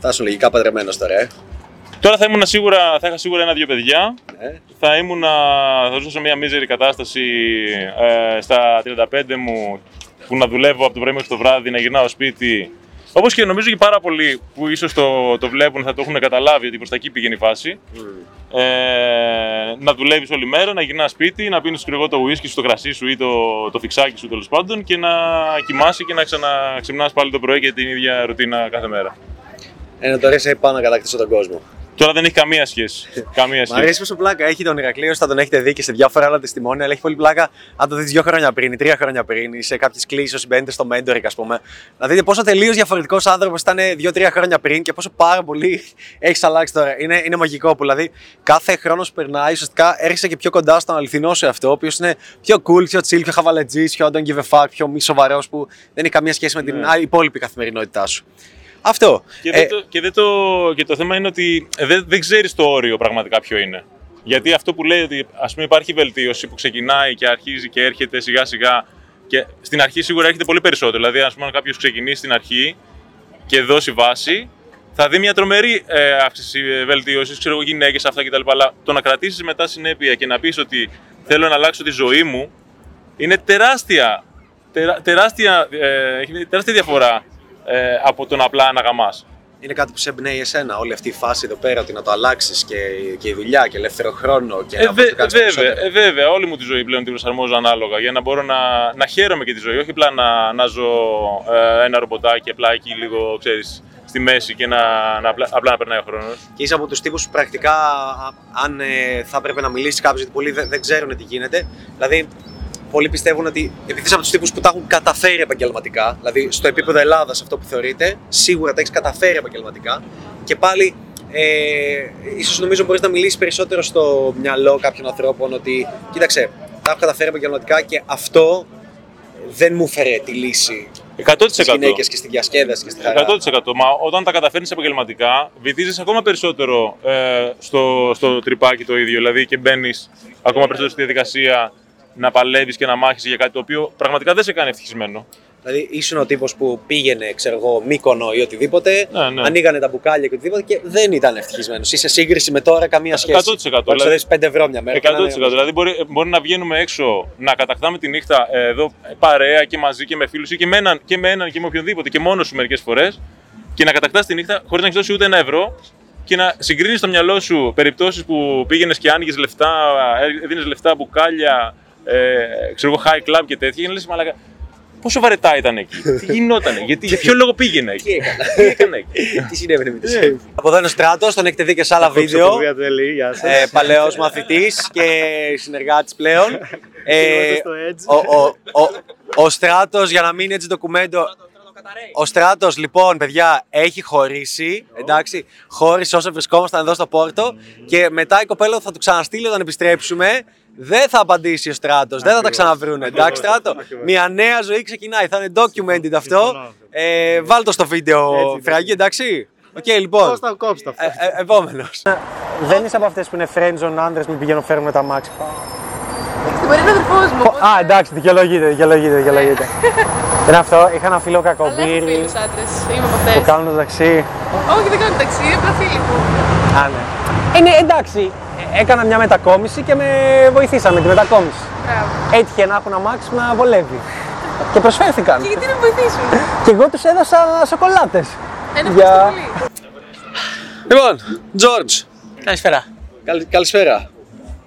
Θα ήσουν λογικά παντρεμένος τώρα, ε. τώρα θα, ήμουν σίγουρα, θα είχα σίγουρα ένα-δύο παιδιά. Ε, Θα ήμουν, θα ζούσα σε μια μίζερη κατάσταση ε, στα 35 μου που να δουλεύω από το πρωί μέχρι το βράδυ, να γυρνάω σπίτι. Όπως και νομίζω και πάρα πολλοί που ίσως το, το βλέπουν θα το έχουν καταλάβει ότι προς τα εκεί πήγαινε η φάση. Ε, να δουλεύεις όλη μέρα, να γυρνάς σπίτι, να πίνεις το το ουίσκι σου, το κρασί σου ή το, το φιξάκι σου τέλος πάντων και να κοιμάσαι και να ξαναξυμνά πάλι το πρωί και την ίδια ρουτίνα κάθε μέρα. Ένα τώρα σε πάω να κατακτήσω τον κόσμο. Τώρα δεν έχει καμία σχέση. καμία Μ' σχέση. αρέσει πόσο πλάκα έχει τον Ηρακλείο, θα τον έχετε δει και σε διάφορα άλλα τεστημόνια, αλλά έχει πολύ πλάκα αν το δεις δύο χρόνια πριν ή τρία χρόνια πριν ή σε κάποιες κλήσεις όσοι μπαίνετε στο mentoring, ας πούμε. Να δείτε πόσο τελείως διαφορετικός άνθρωπος ήταν δύο-τρία χρόνια πριν και πόσο πάρα πολύ έχεις αλλάξει τώρα. Είναι, είναι μαγικό που δηλαδή κάθε χρόνο που περνάει ουσιαστικά έρχεσαι και πιο κοντά στον αληθινό σου αυτό, ο οποίος είναι πιο cool, πιο chill, πιο χαβαλετζής, πιο don't give a fuck, πιο μη σοβαρός που δεν έχει καμία σχέση με την άλλη υπόλοιπη καθημερινότητά σου. Αυτό. Και, Ε, δεν το, και, δεν το, και το θέμα είναι ότι δεν, δεν ξέρεις το όριο πραγματικά ποιο είναι. Γιατί αυτό που λέει ότι ας πούμε υπάρχει βελτίωση που ξεκινάει και αρχίζει και έρχεται σιγά σιγά και στην αρχή σίγουρα έρχεται πολύ περισσότερο. Δηλαδή, ας πούμε, αν κάποιος ξεκινήσει στην αρχή και δώσει βάση, θα δει μια τρομερή ε, αύξηση ε, βελτίωσης, ξέρω εγώ, γυναίκες, αυτά κτλ. Αλλά το να κρατήσεις μετά συνέπεια και να πεις ότι θέλω να αλλάξω τη ζωή μου είναι τεράστια, τερα, τεράστια, ε, έχει τεράστια διαφορά ε, από το να απλά να γαμάς. είναι κάτι που σε εμπνέει εσένα, όλη αυτή η φάση εδώ πέρα, ότι να το αλλάξεις και, και η δουλειά και ελεύθερο χρόνο και Ε, να βε- το κάνεις βέβαια, περισσότερο. ε, βέβαια, όλη μου τη ζωή πλέον την προσαρμόζω ανάλογα για να μπορώ να, να χαίρομαι και τη ζωή. Όχι απλά να, να ζω ε, ένα ρομποτάκι απλά εκεί λίγο, ξέρεις, στη μέση και να, να απλά, απλά να περνάει ο χρόνος. Και είσαι από τους τύπους που πρακτικά, α, αν ε, θα έπρεπε να μιλήσει κάποιος, γιατί πολλοί δεν, δεν ξέρουν τι γίνεται. Δηλαδή, πολλοί πιστεύουν ότι επειδή είσαι από τους τύπους που τα έχουν καταφέρει επαγγελματικά, δηλαδή στο επίπεδο Ελλάδας αυτό που θεωρείται, σίγουρα τα έχεις καταφέρει επαγγελματικά. Και πάλι, ε, ίσως νομίζω μπορείς να μιλήσεις περισσότερο στο μυαλό κάποιων ανθρώπων ότι, κοίταξε, τα έχω καταφέρει επαγγελματικά και αυτό δεν μου φέρε τη λύση 100%. στις γυναίκες και στη διασκέδαση και στη χαρά. 100%. Μα όταν τα καταφέρνεις επαγγελματικά, βυθίζεσαι ακόμα περισσότερο ε, στο, στο τρυπάκι το ίδιο. Δηλαδή και μπαίνεις ακόμα περισσότερο στη διαδικασία να παλεύεις και να μάχει για κάτι το οποίο πραγματικά δεν σε κάνει ευτυχισμένο. Δηλαδή, ήσουν ο τύπος που πήγαινε, ξέρω εγώ, Μύκονο ή οτιδήποτε, Ναι, ναι. ανοίγανε τα μπουκάλια και οτιδήποτε και δεν ήταν ευτυχισμένος. Είσαι σύγκριση με τώρα καμία σχέση. 100%, Μπορεί να δηλαδή- δεις 5 ευρώ μια μέρα. 100%. και να είναι- Δηλαδή, μπορεί, μπορεί να βγαίνουμε έξω, να κατακτάμε τη νύχτα ε, εδώ ε, παρέα και μαζί και με φίλους ή και με έναν και με, έναν, και με οποιονδήποτε και μόνος σου μερικές φορές και να κατακτάς τη νύχτα χωρίς να έχει δώσει ούτε ένα ευρώ και να συγκρίνεις στο μυαλό σου περιπτώσεις που πήγαινες και άνοιγες λεφτά, έδινε λεφτά, μπουκάλια, ε, ξέρω εγώ, high club και τέτοια. Και να λες, μαλάκα, πόσο βαρετά ήταν εκεί, τι γινότανε, γιατί, για ποιο λόγο πήγαινε εκεί. Τι έκανα; τι έκανε εκεί. Τι συνέβαινε με τη ζωή μου. Από εδώ είναι ο Στράτος, τον έχετε δει και σε άλλα βίντεο. Γεια σας. Ε, Παλαιός μαθητής και συνεργάτης πλέον. Ε, Είμαστε στο Edge. ο, ο, ο, ο Στράτος, για να μείνει έτσι ντοκουμέντο. Ο Στράτος, λοιπόν, παιδιά, έχει χωρίσει. Εντάξει, χώρισε όσο βρισκόμασταν εδώ στο Πόρτο. Και μετά η κοπέλα θα του ξαναστείλει όταν επιστρέψουμε. Δεν θα απαντήσει ο Στράτος, δεν θα τα ξαναβρούν. Εντάξει, Στράτο. Μια νέα ζωή ξεκινάει. Θα είναι documented αυτό. Ε, βάλ το στο βίντεο, Φραγί, εντάξει. Οκ, λοιπόν. Πώς θα κόψει το αυτό. Ε, ε, Επόμενος. Δεν είσαι από αυτές που είναι friendzone άντρες που πηγαίνουν φέρουν με τ' αμάξι. Στην πορεία είναι αδερφός μου. οπότε- Α, εντάξει, δικαιολογείται, δικαιολογείται, δικαιολογείται. Είναι αυτό, είχα ένα φίλο Αλλά έχω κακομπύρι φίλους άντρες. Είμαι από που αυτές. κάνουν το ταξί. Όχι, δεν κάνω ταξί, είναι απλά φίλοι μου. Α, ναι. Ε, ναι, εντάξει. Ε, Έκανα μια μετακόμιση και με βοηθήσαμε τη μετακόμιση. Μπράβο. Έτυχε να έχουν αμάξι να βολεύει. Και προσφέρθηκαν. Και γιατί να με βοηθήσουν; Και εγώ τους έδωσα σοκολάτες. Ένα Για- ευχαριστώ πολύ. Λοιπόν, George, Καλησπέρα. καλ- καλησπέρα.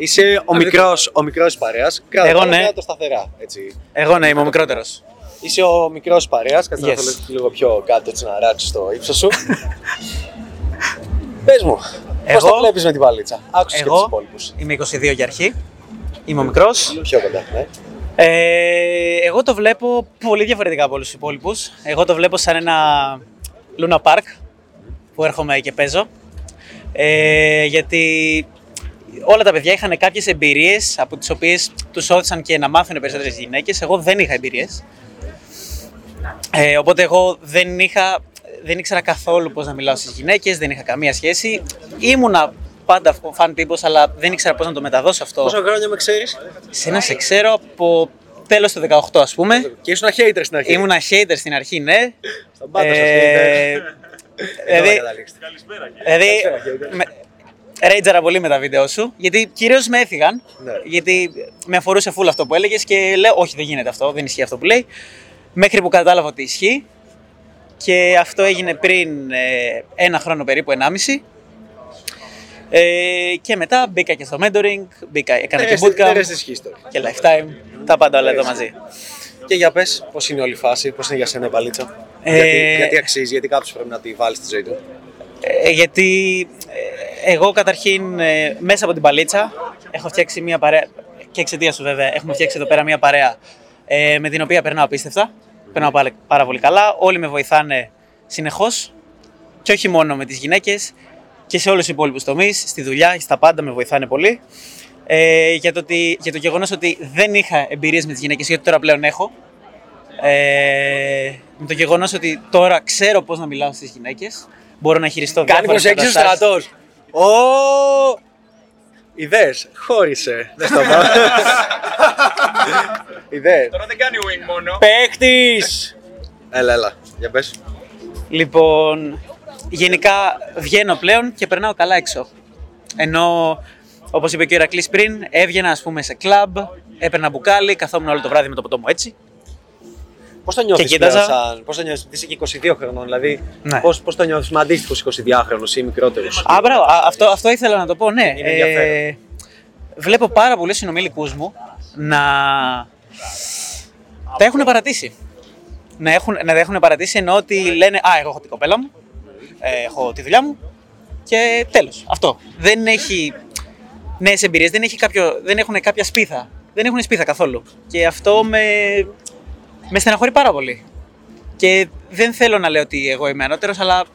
Είσαι ο μικρός ο μικρός της παρέας. Κράτα Εγώ το, ναι. κράτα το σταθερά. Έτσι. Εγώ ναι, είμαι ο μικρότερος. Είσαι ο μικρός της παρέας. Κάτσε να Yes. το λέω λίγο πιο κάτω έτσι να ράξει το ύψος σου. Πες μου, πώς Εγώ- το βλέπεις με την παλίτσα; Άκουσες και τους Εγώ υπόλοιπους. είμαι 22 για αρχή. Είμαι ο μικρός. Πιο κοντά, ναι. Ε, εγώ το βλέπω πολύ διαφορετικά από όλους τους υπόλοιπους. Εγώ το βλέπω σαν ένα Luna Park που έρχομαι και παίζω. Ε, γιατί όλα τα παιδιά είχαν κάποιες εμπειρίες από τις οποίες τους όθησαν και να μάθουν περισσότερες γυναίκες. Εγώ δεν είχα εμπειρίες. Ε, οπότε εγώ δεν είχα, δεν ήξερα καθόλου πώς να μιλάω στις γυναίκες, δεν είχα καμία σχέση. Ήμουνα πάντα φαν τύπος, αλλά δεν ήξερα πώς να το μεταδώσω αυτό. Πόσα χρόνια με ξέρεις; Σε να σε ξέρω από τέλος του 18 ας πούμε. και ήσουν hater στην αρχή. Ήμουνα hater στην αρχή, ναι. Στον πάτος σας Ε, hater. δηλαδή, καταλήξτε. δηλαδή με, ρέιτζαρα πολύ με τα βίντεο σου, γιατί κυρίως με έφυγαν, Ναι. γιατί με αφορούσε φούλ αυτό που έλεγες και λέω όχι δεν γίνεται αυτό, δεν ισχύει αυτό που λέει, μέχρι που κατάλαβα ότι ισχύει και αυτό έγινε πριν ε, ένα χρόνο περίπου, ενάμιση. Ε, και μετά μπήκα και στο mentoring, μπήκα, έκανα και The rest- the bootcamp rest is history. και lifetime, τα πάντα όλα εδώ μαζί. Και για πες, πώς είναι όλη η φάση, πώς είναι για σένα η μπαλίτσα. Ε, γιατί, γιατί αξίζει, γιατί κάποιος πρέπει να τη βάλει στη ζωή του; Ε, γιατί Εγώ καταρχήν ε, μέσα από την παλίτσα έχω φτιάξει μια παρέα. και εξαιτίας σου βέβαια, έχουμε φτιάξει εδώ πέρα μια παρέα ε, με την οποία περνάω απίστευτα. Περνάω πάρα, πάρα πολύ καλά. Όλοι με βοηθάνε συνεχώς και όχι μόνο με τις γυναίκες και σε όλους τους υπόλοιπους τομείς, στη δουλειά, στα πάντα με βοηθάνε πολύ. Ε, για το, ότι, για το γεγονός ότι δεν είχα εμπειρίες με τις γυναίκες, γιατί τώρα πλέον έχω. Ε, με το γεγονός ότι τώρα ξέρω πώς να μιλάω στις γυναίκες. Μπορώ να χειριστώ Κάνει διάφορες προσέγγιση ο καταστάσεις. Στρατό. Ω! Ιδέες. Χώρισε. Δεν στο πάω. Ιδέες. Τώρα δεν κάνει wing μόνο. Παίχτης! Έλα, έλα. Για πες. Λοιπόν, γενικά βγαίνω πλέον και περνάω καλά έξω. Ενώ, όπως είπε και ο Ηρακλής πριν, έβγαινα ας πούμε σε κλαμπ, έπαιρνα μπουκάλι, καθόμουν όλο το βράδυ με το ποτό μου έτσι. Πώς το νιώθεις Και κοίταζα. πλέον σαν... Πώς το νιώθεις, είσαι και 22 χρονών, δηλαδή Ναι. πώς, πώς το νιώθεις; Με αντίστοιχους 22χρονους ή μικρότερους. Α, μπράβο, α, αυτό, αυτό ήθελα να το πω, ναι. Είναι ενδιαφέρον. βλέπω πάρα πολλού συνομιλικούς μου να τα έχουν παρατήσει. Να, έχουν, να τα έχουν παρατήσει ενώ ότι λένε Α, εγώ έχω την κοπέλα μου, ε, έχω τη δουλειά μου και τέλος. Αυτό. Δεν έχει νέες εμπειρίες, δεν, έχει κάποιο, δεν έχουν κάποια σπίθα. Δεν έχουν σπίθα καθόλου. Και αυτό με, με στεναχωρεί πάρα πολύ. Και δεν θέλω να λέω ότι εγώ είμαι ανώτερος, αλλά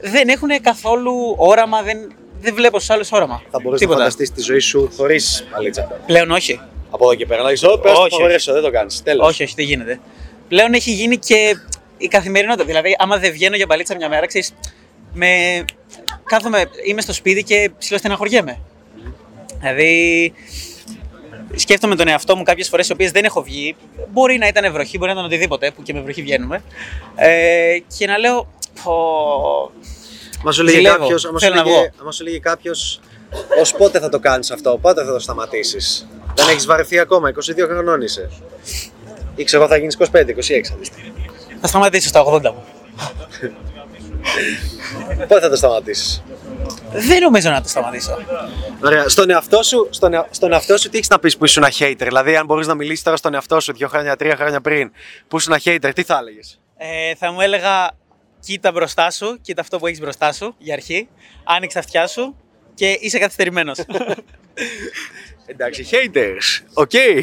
δεν έχουν καθόλου όραμα, δεν, δεν βλέπω στου άλλους όραμα. Θα μπορείς Τίποτα. να φανταστείς τη ζωή σου χωρίς παλίτσα. Πλέον όχι. Από εδώ και πέρα να δεις, «Ω, πες το Όχι, φαβορέσω, δεν το κάνεις. Τέλος. Όχι, όχι, δεν γίνεται. Πλέον έχει γίνει και η καθημερινότητα. Δηλαδή, άμα δεν βγαίνω για μπαλίτσα μια μέρα, ξέρεις, με... κάθομαι, είμαι στο σπίτι και ψιλοστεναχωριέμαι. Δηλαδή, σκέφτομαι τον εαυτό μου κάποιες φορές, οι οποίες δεν έχω βγει. Μπορεί να ήταν βροχή, μπορεί να ήταν οτιδήποτε, που και με βροχή βγαίνουμε. Ε, και να λέω. Πω, Μα σου λέγε Ζηλεύω. κάποιος, άμα σου Θέλω να λέγε, βγω. άμα σου λέγε κάποιος, ως πότε θα το κάνεις αυτό, πότε θα το σταματήσεις; Δεν έχεις βαρεθεί ακόμα, 22 χρονών είσαι. Ή ξέρω εγώ θα γίνεις 25, 26 αντίστοιχα. θα σταματήσω στα 80 μου. Πότε θα το σταματήσεις; Δεν νομίζω να το σταματήσω. Ωραία. Στον εαυτό σου, στον, ea- στον εαυτό σου τι έχεις να πεις που ήσουν hater; Δηλαδή, αν μπορείς να μιλήσεις τώρα στον εαυτό σου δύο χρόνια, τρία χρόνια πριν, που ήσουν hater, τι θα έλεγες; Ε, θα μου έλεγα κοίτα μπροστά σου, κοίτα αυτό που έχεις μπροστά σου για αρχή, άνοιξε αυτιά σου και είσαι καθυστερημένος. Εντάξει, haters. Οκ. I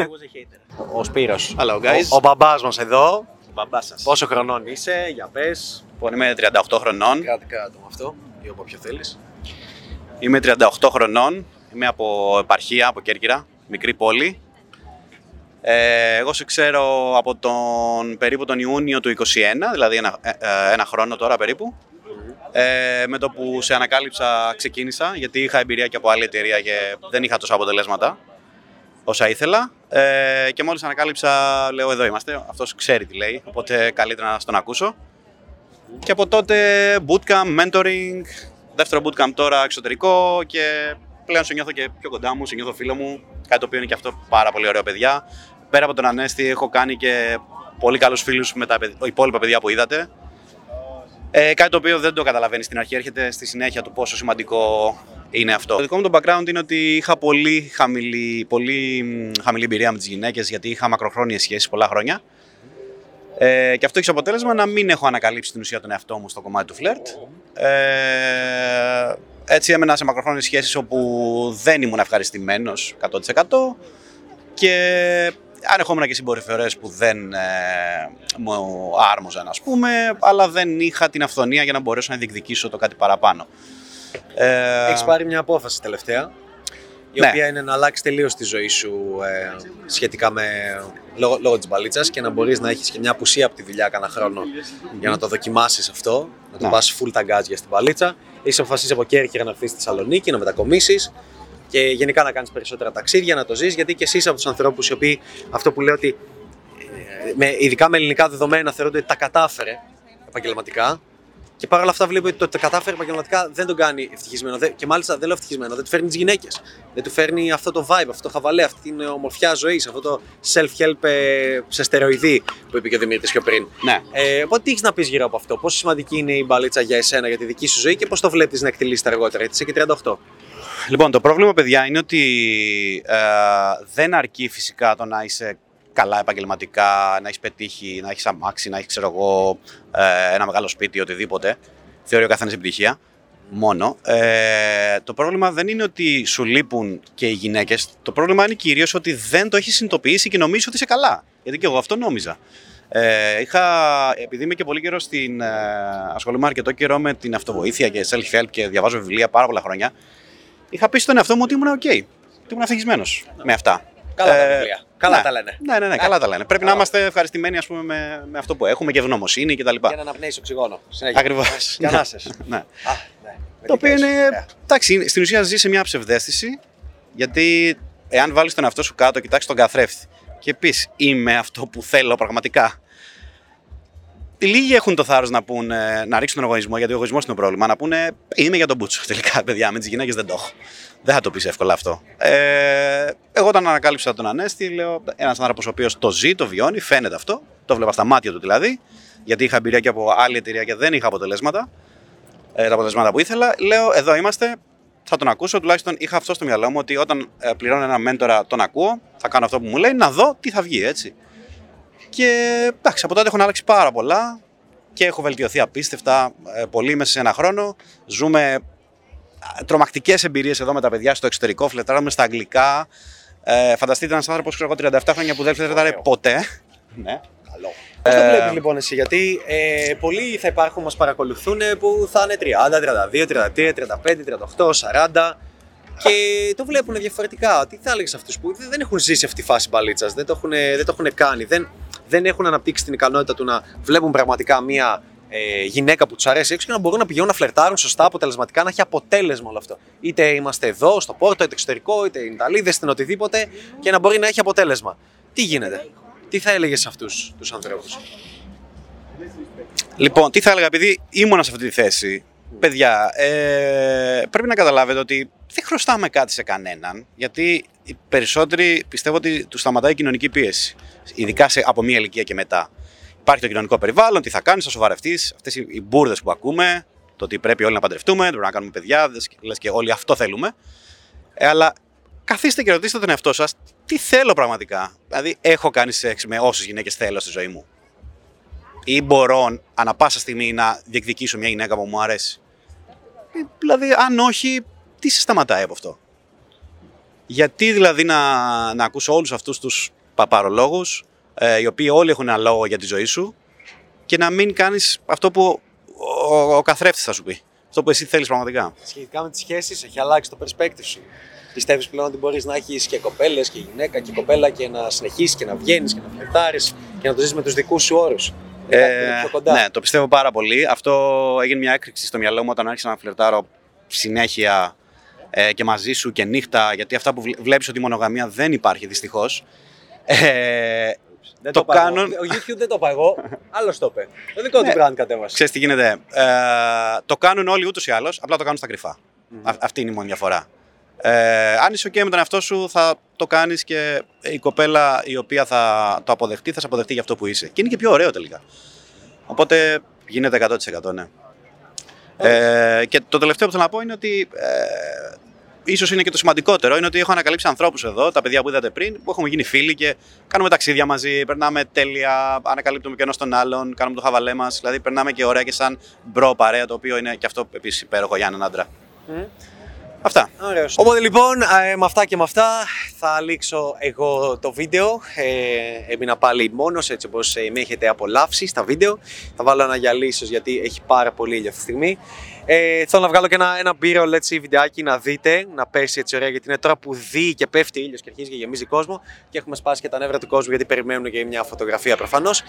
was a hater. Ο Σπύρος. Hello guys. Ο, ο μπαμπάς μας εδώ. Μπαμπάς σας. Πόσο χρονών είσαι, για πες. Λοιπόν, είμαι 38 χρονών. Κράτη κάτω με αυτό, ή από ποιο θέλεις. Είμαι 38 χρονών. Είμαι από επαρχία, από Κέρκυρα, μικρή πόλη. Ε, εγώ σε ξέρω από τον περίπου τον Ιούνιο του 21, δηλαδή ένα, ε, ε, ένα χρόνο τώρα περίπου. Ε, με το που σε ανακάλυψα ξεκίνησα, γιατί είχα εμπειρία και από άλλη εταιρεία και δεν είχα τόσα αποτελέσματα όσα ήθελα. Ε, και μόλις ανακάλυψα, λέω εδώ είμαστε, αυτός ξέρει τι λέει, οπότε καλύτερα να στον ακούσω. Και από τότε bootcamp, mentoring, δεύτερο bootcamp τώρα εξωτερικό και πλέον σε νιώθω και πιο κοντά μου, σε νιώθω φίλο μου, κάτι το οποίο είναι και αυτό πάρα πολύ ωραίο παιδιά. Πέρα από τον Ανέστη έχω κάνει και πολύ καλούς φίλους με τα παιδ- υπόλοιπα παιδιά που είδατε. Ε, κάτι το οποίο δεν το καταλαβαίνεις στην αρχή, έρχεται στη συνέχεια του πόσο σημαντικό είναι αυτό. Το δικό μου το background είναι ότι είχα πολύ χαμηλή, πολύ μ, χαμηλή εμπειρία με τις γυναίκες γιατί είχα μακροχρόνιες σχέσεις πολλά χρόνια. Ε, και αυτό έχει ως αποτέλεσμα να μην έχω ανακαλύψει την ουσία τον εαυτό μου στο κομμάτι του φλερτ. Ε, έτσι έμενα σε μακροχρόνιες σχέσεις όπου δεν ήμουν ευχαριστημένος 100% και αν ερχόμουν και συμπεριφορές που δεν ε, μου άρμοζαν ας πούμε, αλλά δεν είχα την αυθονία για να μπορέσω να διεκδικήσω το κάτι παραπάνω. Ε, Έχεις πάρει μια απόφαση τελευταία; Η Ναι. οποία είναι να αλλάξει τελείως τη ζωή σου ε, σχετικά με. λόγω, λόγω της μπαλίτσας και να μπορείς να έχεις και μια απουσία από τη δουλειά κάνα χρόνο για να το δοκιμάσεις αυτό. Να το Ναι. πα full ταγκάζια στην μπαλίτσα. Έχεις αποφασίσει από Κέρκυρα να έρθεις στη Θεσσαλονίκη, να μετακομίσεις και γενικά να κάνεις περισσότερα ταξίδια, να το ζεις. Γιατί και εσύ είσαι από τους ανθρώπους οι οποίοι αυτό που λέω ότι. ε, Με, ειδικά με ελληνικά δεδομένα θεωρούνται ότι τα κατάφερε επαγγελματικά και παρ' όλα αυτά βλέπει ότι το, το κατάφερε επαγγελματικά δεν τον κάνει ευτυχισμένο. Δεν- και μάλιστα δεν λέω ευτυχισμένο, δεν του φέρνει τις γυναίκες. Δεν του φέρνει αυτό το vibe, αυτό το χαβαλέ, αυτή την ομορφιά ζωής, αυτό το self-help ε, σε στεροειδή που είπε και ο Δημήτρης πιο πριν. ναι. Ε, οπότε τι έχεις να πεις γύρω από αυτό, πόσο σημαντική είναι η μπαλίτσα για εσένα, για τη δική σου ζωή και πώς το βλέπεις να εκτελήσει αργότερα, γιατί είσαι και 38. Λοιπόν, το πρόβλημα, παιδιά, είναι ότι ε, δεν αρκεί φυσικά το να είσαι καλά επαγγελματικά, να έχεις πετύχει, να έχεις αμάξει, να έχεις ξέρω εγώ, ε, ένα μεγάλο σπίτι, οτιδήποτε. Θεωρεί ο καθένας επιτυχία. μόνο. Ε, το πρόβλημα δεν είναι ότι σου λείπουν και οι γυναίκες. Το πρόβλημα είναι κυρίως ότι δεν το έχεις συνειδητοποιήσει και νομίζεις ότι είσαι καλά. Γιατί και εγώ αυτό νόμιζα. Ε, είχα, επειδή είμαι και πολύ καιρό στην. Ε, ασχολούμαι αρκετό καιρό με την αυτοβοήθεια και self-help και διαβάζω βιβλία πάρα πολλά χρόνια. Είχα πει στον εαυτό μου ότι ήμουν OK. Ότι ήμουν ευτυχισμένο με αυτά. Καλά τα Ε, βιβλία. Καλά ναι. τα λένε. Ναι, ναι, ναι, καλά τα λένε. Πρέπει να είμαστε ευχαριστημένοι ας πούμε, με, με αυτό που έχουμε και ευγνωμοσύνη κτλ. Για να αναπνέεις οξυγόνο. Συνέχεια. Ακριβώς. Και ανάσες. ναι. Α, ναι. Με Το τι οποίο πες. είναι. Ωραία. Εντάξει, είναι- στην ουσία ζει σε μια ψευδέστηση. Γιατί εάν βάλεις τον εαυτό σου κάτω, κοιτάξεις τον καθρέφτη και πεις Είμαι αυτό που θέλω πραγματικά. Λίγοι έχουν το θάρρος να, πούν, ε, να ρίξουν τον εγωισμό, γιατί ο εγωισμός είναι το πρόβλημα. Να πούνε Είμαι για τον Μπούτσο. Τελικά, παιδιά, με τις γυναίκες δεν το έχω. Δεν θα το πεις εύκολα αυτό. Ε, εγώ όταν ανακάλυψα τον Ανέστη, λέω ένας άνθρωπος ο οποίος το ζει, το βιώνει, φαίνεται αυτό. Το βλέπα στα μάτια του δηλαδή. Γιατί είχα εμπειρία και από άλλη εταιρεία και δεν είχα αποτελέσματα ε, τα αποτελέσματα που ήθελα. Λέω, εδώ είμαστε, θα τον ακούσω. Τουλάχιστον είχα αυτό στο μυαλό μου ότι όταν ε, πληρώνω ένα μέντορα, τον ακούω, θα κάνω αυτό που μου λέει, να δω τι θα βγει, έτσι. Και εντάξει, από τότε έχουν αλλάξει πάρα πολλά και έχω βελτιωθεί απίστευτα ε, πολύ μέσα σε ένα χρόνο. Ζούμε τρομακτικές εμπειρίες εδώ με τα παιδιά στο εξωτερικό, φλετάρουμε στα αγγλικά. Ε, φανταστείτε ένας άνθρωπος, ξέρω εγώ, 37 χρόνια που δεν φλετάρε ποτέ. ναι. Καλό. Πώς το βλέπεις λοιπόν εσύ, Γιατί ε, πολλοί θα υπάρχουν, μας παρακολουθούν που θα είναι 30, 32, 33, 35, 38, 40 και το βλέπουν διαφορετικά. Τι θα έλεγες αυτούς που δεν έχουν ζήσει αυτή τη φάση μπαλίτσας, δεν, το έχουν- δεν το έχουν κάνει, δεν, δεν έχουν αναπτύξει την ικανότητα του να βλέπουν πραγματικά μία ε, γυναίκα που τους αρέσει έξω και να μπορούν να πηγαίνουν να φλερτάρουν σωστά, αποτελεσματικά, να έχει αποτέλεσμα όλο αυτό. Είτε είμαστε εδώ, στο Πόρτο, είτε εξωτερικό, είτε in Ιταλίδες, είτε οτιδήποτε και να μπορεί να έχει αποτέλεσμα. Τι γίνεται, τι θα έλεγες σε αυτούς τους ανθρώπους; Λοιπόν, τι θα έλεγα, επειδή ήμουνα σε αυτή τη θέση. Παιδιά, ε, πρέπει να καταλάβετε ότι δεν χρωστάμε κάτι σε κανέναν, γιατί οι περισσότεροι πιστεύω ότι τους σταματάει η κοινωνική πίεση. Ειδικά σε, από μία ηλικία και μετά. Υπάρχει το κοινωνικό περιβάλλον, τι θα κάνεις, θα σοβαρευτείς. Αυτές οι, οι μπουρδες που ακούμε, το ότι πρέπει όλοι να παντρευτούμε, πρέπει να κάνουμε παιδιά, λες και όλοι αυτό θέλουμε. Ε, αλλά καθίστε και ρωτήστε τον εαυτό σας, τι θέλω πραγματικά. Δηλαδή, έχω κάνει σεξ με όσες γυναίκες θέλω στη ζωή μου ή μπορώ ανα πάσα στιγμή να διεκδικήσω μια γυναίκα που μου αρέσει. Ε, δηλαδή, αν όχι, τι σε σταματάει από αυτό; Γιατί δηλαδή να, να ακούσω όλους αυτούς τους παπαρολόγους, ε, οι οποίοι όλοι έχουν ένα λόγο για τη ζωή σου, και να μην κάνεις αυτό που ο, ο, ο καθρέφτης θα σου πει. Αυτό που εσύ θέλεις πραγματικά. Σχετικά με τις σχέσεις, έχει αλλάξει το perspective σου. Πιστεύεις πλέον ότι μπορείς να έχεις και κοπέλες και γυναίκα και κοπέλα και να συνεχίσεις και να βγαίνεις και να φλερτάρεις και να το ζήσει με τους δικούς σου όρους. Ε, πιο κοντά. ναι, το πιστεύω πάρα πολύ. Αυτό έγινε μια έκρηξη στο μυαλό μου όταν άρχισα να φλερτάρω συνέχεια ε, και μαζί σου και νύχτα, γιατί αυτά που βλέπεις ότι η μονογαμία δεν υπάρχει δυστυχώς. Ε, δεν το είπα εγώ. κάνουν. Ο YouTube δεν το είπα εγώ. Άλλος το είπε. Το δικό του Ναι. brand κατέβασε. Ξέρεις τι γίνεται. Ε, το κάνουν όλοι ούτως ή άλλως, απλά το κάνουν στα κρυφα Α- αυτή είναι η μόνη διαφορά. Ε, αν είσαι OK με τον εαυτό σου, θα το κάνεις και η κοπέλα η οποία θα το αποδεχτεί, θα σε αποδεχτεί για αυτό που είσαι. Και είναι και πιο ωραίο τελικά. Οπότε γίνεται 100% ναι. Ε, και το τελευταίο που θέλω να πω είναι ότι ε, ίσως είναι και το σημαντικότερο είναι ότι έχω ανακαλύψει ανθρώπους εδώ, τα παιδιά που είδατε πριν, που έχουμε γίνει φίλοι και κάνουμε ταξίδια μαζί, περνάμε τέλεια, ανακαλύπτουμε και ένας τον άλλον, κάνουμε το χαβαλέ μας. Δηλαδή, περνάμε και ωραία και σαν bro παρέα, το οποίο είναι και αυτό επίσης υπέροχο για έναν άντρα. Αυτά. Ωραίος. Οπότε λοιπόν, ε, με αυτά και με αυτά θα λήξω εγώ το βίντεο. Ε, έμεινα πάλι μόνος έτσι όπως ε, με έχετε απολαύσει στα βίντεο. Θα βάλω ένα γυαλί ίσως γιατί έχει πάρα πολύ ήλιο αυτή τη στιγμή. Ε, θέλω να βγάλω και ένα, ένα b έτσι βιντεάκι να δείτε, να πέσει έτσι ωραία γιατί είναι τώρα που δει και πέφτει ήλιος και αρχίζει και γεμίζει κόσμο και έχουμε σπάσει και τα νεύρα του κόσμου γιατί περιμένουν και μια φωτογραφία προφανώς.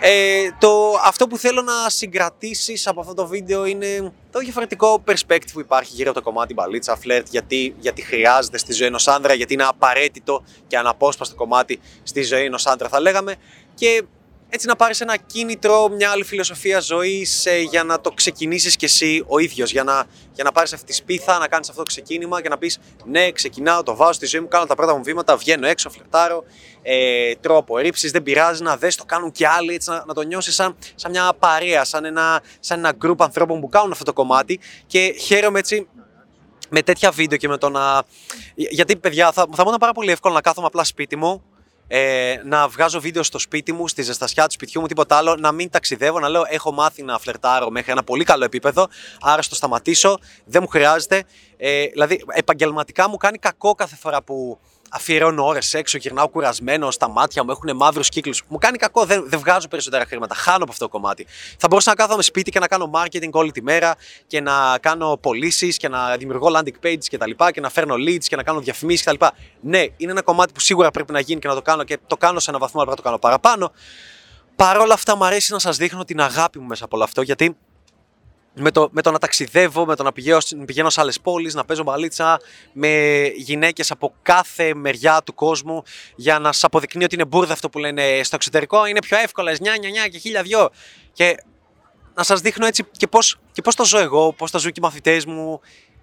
Ε, το, αυτό που θέλω να συγκρατήσεις από αυτό το βίντεο είναι το διαφορετικό perspective που υπάρχει γύρω από το κομμάτι μπαλίτσα, φλερτ, γιατί, γιατί χρειάζεται στη ζωή ενός άντρα, γιατί είναι απαραίτητο και αναπόσπαστο κομμάτι στη ζωή ενός άντρα θα λέγαμε και έτσι να πάρεις ένα κίνητρο, μια άλλη φιλοσοφία ζωής ε, για να το ξεκινήσεις κι εσύ ο ίδιος, για να, για να πάρεις αυτή τη σπίθα, να κάνεις αυτό το ξεκίνημα και να πεις ναι, ξεκινάω, το βάζω στη ζωή μου, κάνω τα πρώτα μου βήματα, βγαίνω έξω, φλερτάρω, ε, τρώω απορρίψεις, δεν πειράζει να δες, το κάνουν κι άλλοι, έτσι, να, να το νιώσεις σαν, σαν μια παρέα, σαν ένα, σαν ένα group ανθρώπων που κάνουν αυτό το κομμάτι και χαίρομαι έτσι με τέτοια βίντεο και με το να. Γιατί, παιδιά, θα, θα μου ήταν πάρα πολύ εύκολο να κάθομαι απλά σπίτι μου ε, να βγάζω βίντεο στο σπίτι μου, στη ζεστασιά του σπιτιού μου, τίποτα άλλο, να μην ταξιδεύω, να λέω έχω μάθει να φλερτάρω μέχρι ένα πολύ καλό επίπεδο, άρα στο σταματήσω, δεν μου χρειάζεται. Ε, δηλαδή, επαγγελματικά μου κάνει κακό κάθε φορά που αφιερώνω ώρες έξω, γυρνάω κουρασμένο, στα μάτια μου έχουν μαύρους κύκλους. Μου κάνει κακό, δεν, δεν βγάζω περισσότερα χρήματα. Χάνω από αυτό το κομμάτι. Θα μπορούσα να κάθομαι σπίτι και να κάνω marketing όλη τη μέρα και να κάνω πωλήσεις και να δημιουργώ landing pages κτλ. Και, και να φέρνω leads και να κάνω διαφημίσεις κτλ. Ναι, είναι ένα κομμάτι που σίγουρα πρέπει να γίνει και να το κάνω και το κάνω σε έναν βαθμό, αλλά πρέπει να το κάνω παραπάνω. Παρ' όλα αυτά, μου αρέσει να σας δείχνω την αγάπη μου μέσα από όλο αυτό γιατί με το, με το να ταξιδεύω, με το να πηγαίνω, πηγαίνω σε άλλες πόλεις, να παίζω μπαλίτσα με γυναίκες από κάθε μεριά του κόσμου για να σας αποδεικνύει ότι είναι μπουρδα αυτό που λένε στο εξωτερικό. Είναι πιο εύκολα, νιά, νιά, νιά και χίλια δυο. Και να σας δείχνω έτσι και πώς και πώς το ζω εγώ, πώς τα ζουν και οι μαθητές μου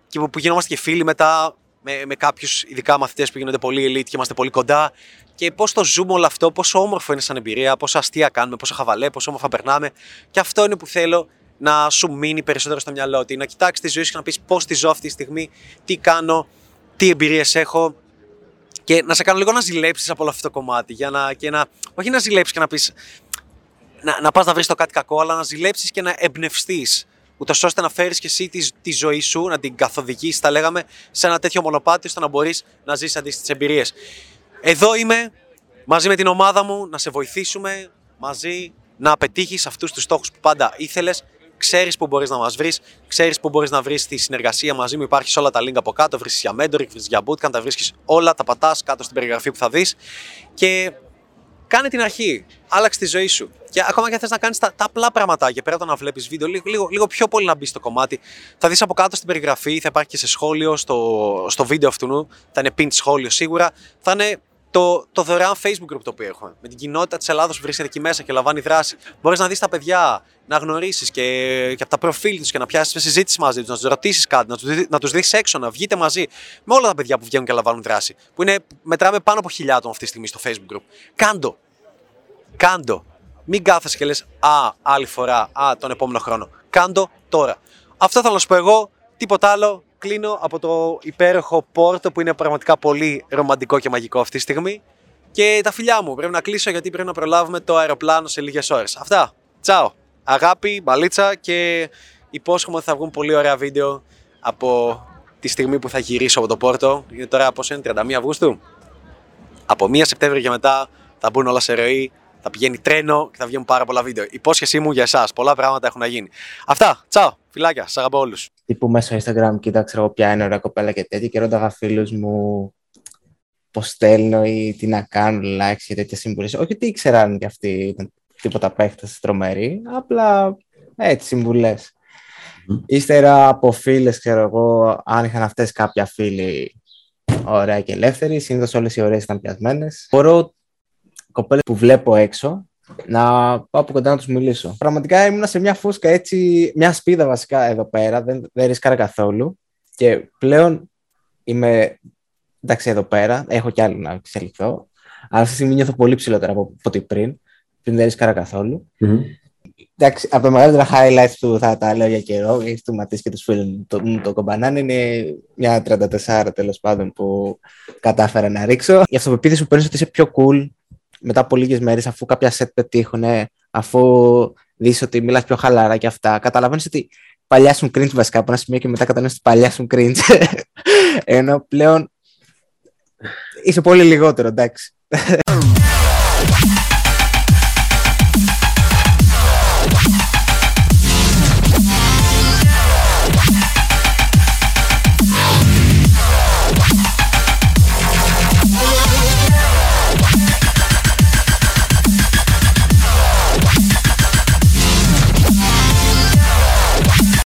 και που γινόμαστε και φίλοι μετά με, με κάποιους ειδικά μαθητές που γίνονται πολύ elite και είμαστε πολύ κοντά. Και πώς το ζούμε όλο αυτό, πόσο όμορφο είναι σαν εμπειρία, πόσο αστεία κάνουμε, πόσο χαβαλέ, πόσο όμορφα περνάμε. Και αυτό είναι που θέλω να σου μείνει περισσότερο στο μυαλό. Ότι να κοιτάξεις τη ζωή σου και να πεις πώς τη ζω αυτή τη στιγμή, τι κάνω, τι εμπειρίες έχω. Και να σε κάνω λίγο να ζηλέψεις από όλο αυτό το κομμάτι. Για να, και να, όχι να ζηλέψεις και να πεις. Να, να πας να βρεις το κάτι κακό, αλλά να ζηλέψεις και να εμπνευστείς. Ούτως ώστε να φέρεις και εσύ τη, τη ζωή σου, να την καθοδηγήσει, τα λέγαμε, σε ένα τέτοιο μονοπάτι, ώστε να μπορείς να ζήσει αντίστοιχες εμπειρίες. Εδώ είμαι μαζί με την ομάδα μου να σε βοηθήσουμε μαζί να πετύχεις αυτούς τους στόχους που πάντα ήθελες ξέρεις που μπορείς να μας βρεις, ξέρεις που μπορείς να βρεις τη συνεργασία μαζί μου. Υπάρχει όλα τα link από κάτω. Βρίσκεις για mentoring, βρίσκεις για bootcamp, τα βρίσκεις όλα, τα πατάς κάτω στην περιγραφή που θα δεις. Και κάνε την αρχή. Άλλαξε τη ζωή σου. Και ακόμα και αν θες να κάνεις τα, τα απλά πραγματάκια πέρα από το να βλέπεις βίντεο, λίγο, λίγο, λίγο πιο πολύ να μπεις στο κομμάτι. Θα δεις από κάτω στην περιγραφή, θα υπάρχει και σε σχόλιο στο, στο βίντεο αυτού. Θα είναι pinned σχόλιο σίγουρα. Θα είναι το, το δωρεάν Facebook group το οποίο έχουμε. Με την κοινότητα της Ελλάδα που βρίσκεται εκεί μέσα και λαμβάνει δράση. Μπορείς να δεις τα παιδιά, να γνωρίσεις και, και από τα προφίλ τους και να πιάσεις συζήτηση μαζί τους, να τους ρωτήσεις κάτι, να τους να τους δεις έξω, να βγείτε μαζί με όλα τα παιδιά που βγαίνουν και λαμβάνουν δράση. Που είναι, μετράμε πάνω από χιλιάδων αυτή τη στιγμή στο Facebook group. Κάντο. Κάντο. Μην κάθεσαι και λες Α, άλλη φορά, Α, τον επόμενο χρόνο. Κάντο τώρα. Αυτό θέλω να σου πω εγώ. Τίποτα άλλο κλείνω από το υπέροχο πόρτο που είναι πραγματικά πολύ ρομαντικό και μαγικό αυτή τη στιγμή. Και τα φιλιά μου. Πρέπει να κλείσω γιατί πρέπει να προλάβουμε το αεροπλάνο σε λίγες ώρες. Αυτά. Τσάω. Αγάπη, μπαλίτσα και υπόσχομαι ότι θα βγουν πολύ ωραία βίντεο από τη στιγμή που θα γυρίσω από το πόρτο. Είναι τώρα πώς είναι, 31 Αυγούστου; Από 1 Σεπτέμβρη και μετά θα μπουν όλα σε ροή. Θα πηγαίνει τρένο και θα βγαίνουν πάρα πολλά βίντεο. Υπόσχεσή μου για εσάς. Πολλά πράγματα έχουν να γίνει. Αυτά. Τσάω. Φιλάκια. Σας αγαπώ όλους τύπου μέσα στο Instagram κοίταξα εγώ ποια είναι ωραία κοπέλα και τέτοια και ρώταγα φίλους μου πώς στέλνω ή τι να κάνω, likes και τέτοια συμβουλές. Όχι ότι ήξεραν και αυτοί ήταν τίποτα παίχτε τρομεροί, απλά έτσι συμβουλές. Mm. Ύστερα από φίλες, ξέρω εγώ, αν είχαν αυτές κάποια φίλοι ωραία και ελεύθεροι, συνήθως όλες οι ωραίες ήταν πιασμένες. Μπορώ κοπέλες που βλέπω έξω να πάω από κοντά να τους μιλήσω. Πραγματικά ήμουν σε μια φούσκα έτσι, μια σπίδα βασικά εδώ πέρα, δεν, δεν ρίσκαρα καθόλου. Και πλέον είμαι εντάξει εδώ πέρα, έχω κι άλλο να εξελιχθώ. Αλλά αυτή τη στιγμή νιώθω πολύ ψηλότερα από, ό,τι πριν. Πριν δεν ρίσκαρα καθόλου. Mm-hmm. Εντάξει, από τα μεγαλύτερα highlights που θα τα λέω για καιρό, έχει του Ματής και τους φίλους το, το κομπανάν, είναι μια 34 τέλος πάντων που κατάφερα να ρίξω. Η αυτοπεποίθηση που παίρνεις ότι είσαι πιο cool, μετά από λίγες μέρες, αφού κάποια σετ πετύχουν, αφού δεις ότι μιλάς πιο χαλαρά και αυτά, καταλαβαίνεις ότι παλιά σου cringe βασικά από ένα σημείο και μετά καταλαβαίνεις ότι παλιά σου cringe. Ενώ πλέον είσαι πολύ λιγότερο, εντάξει.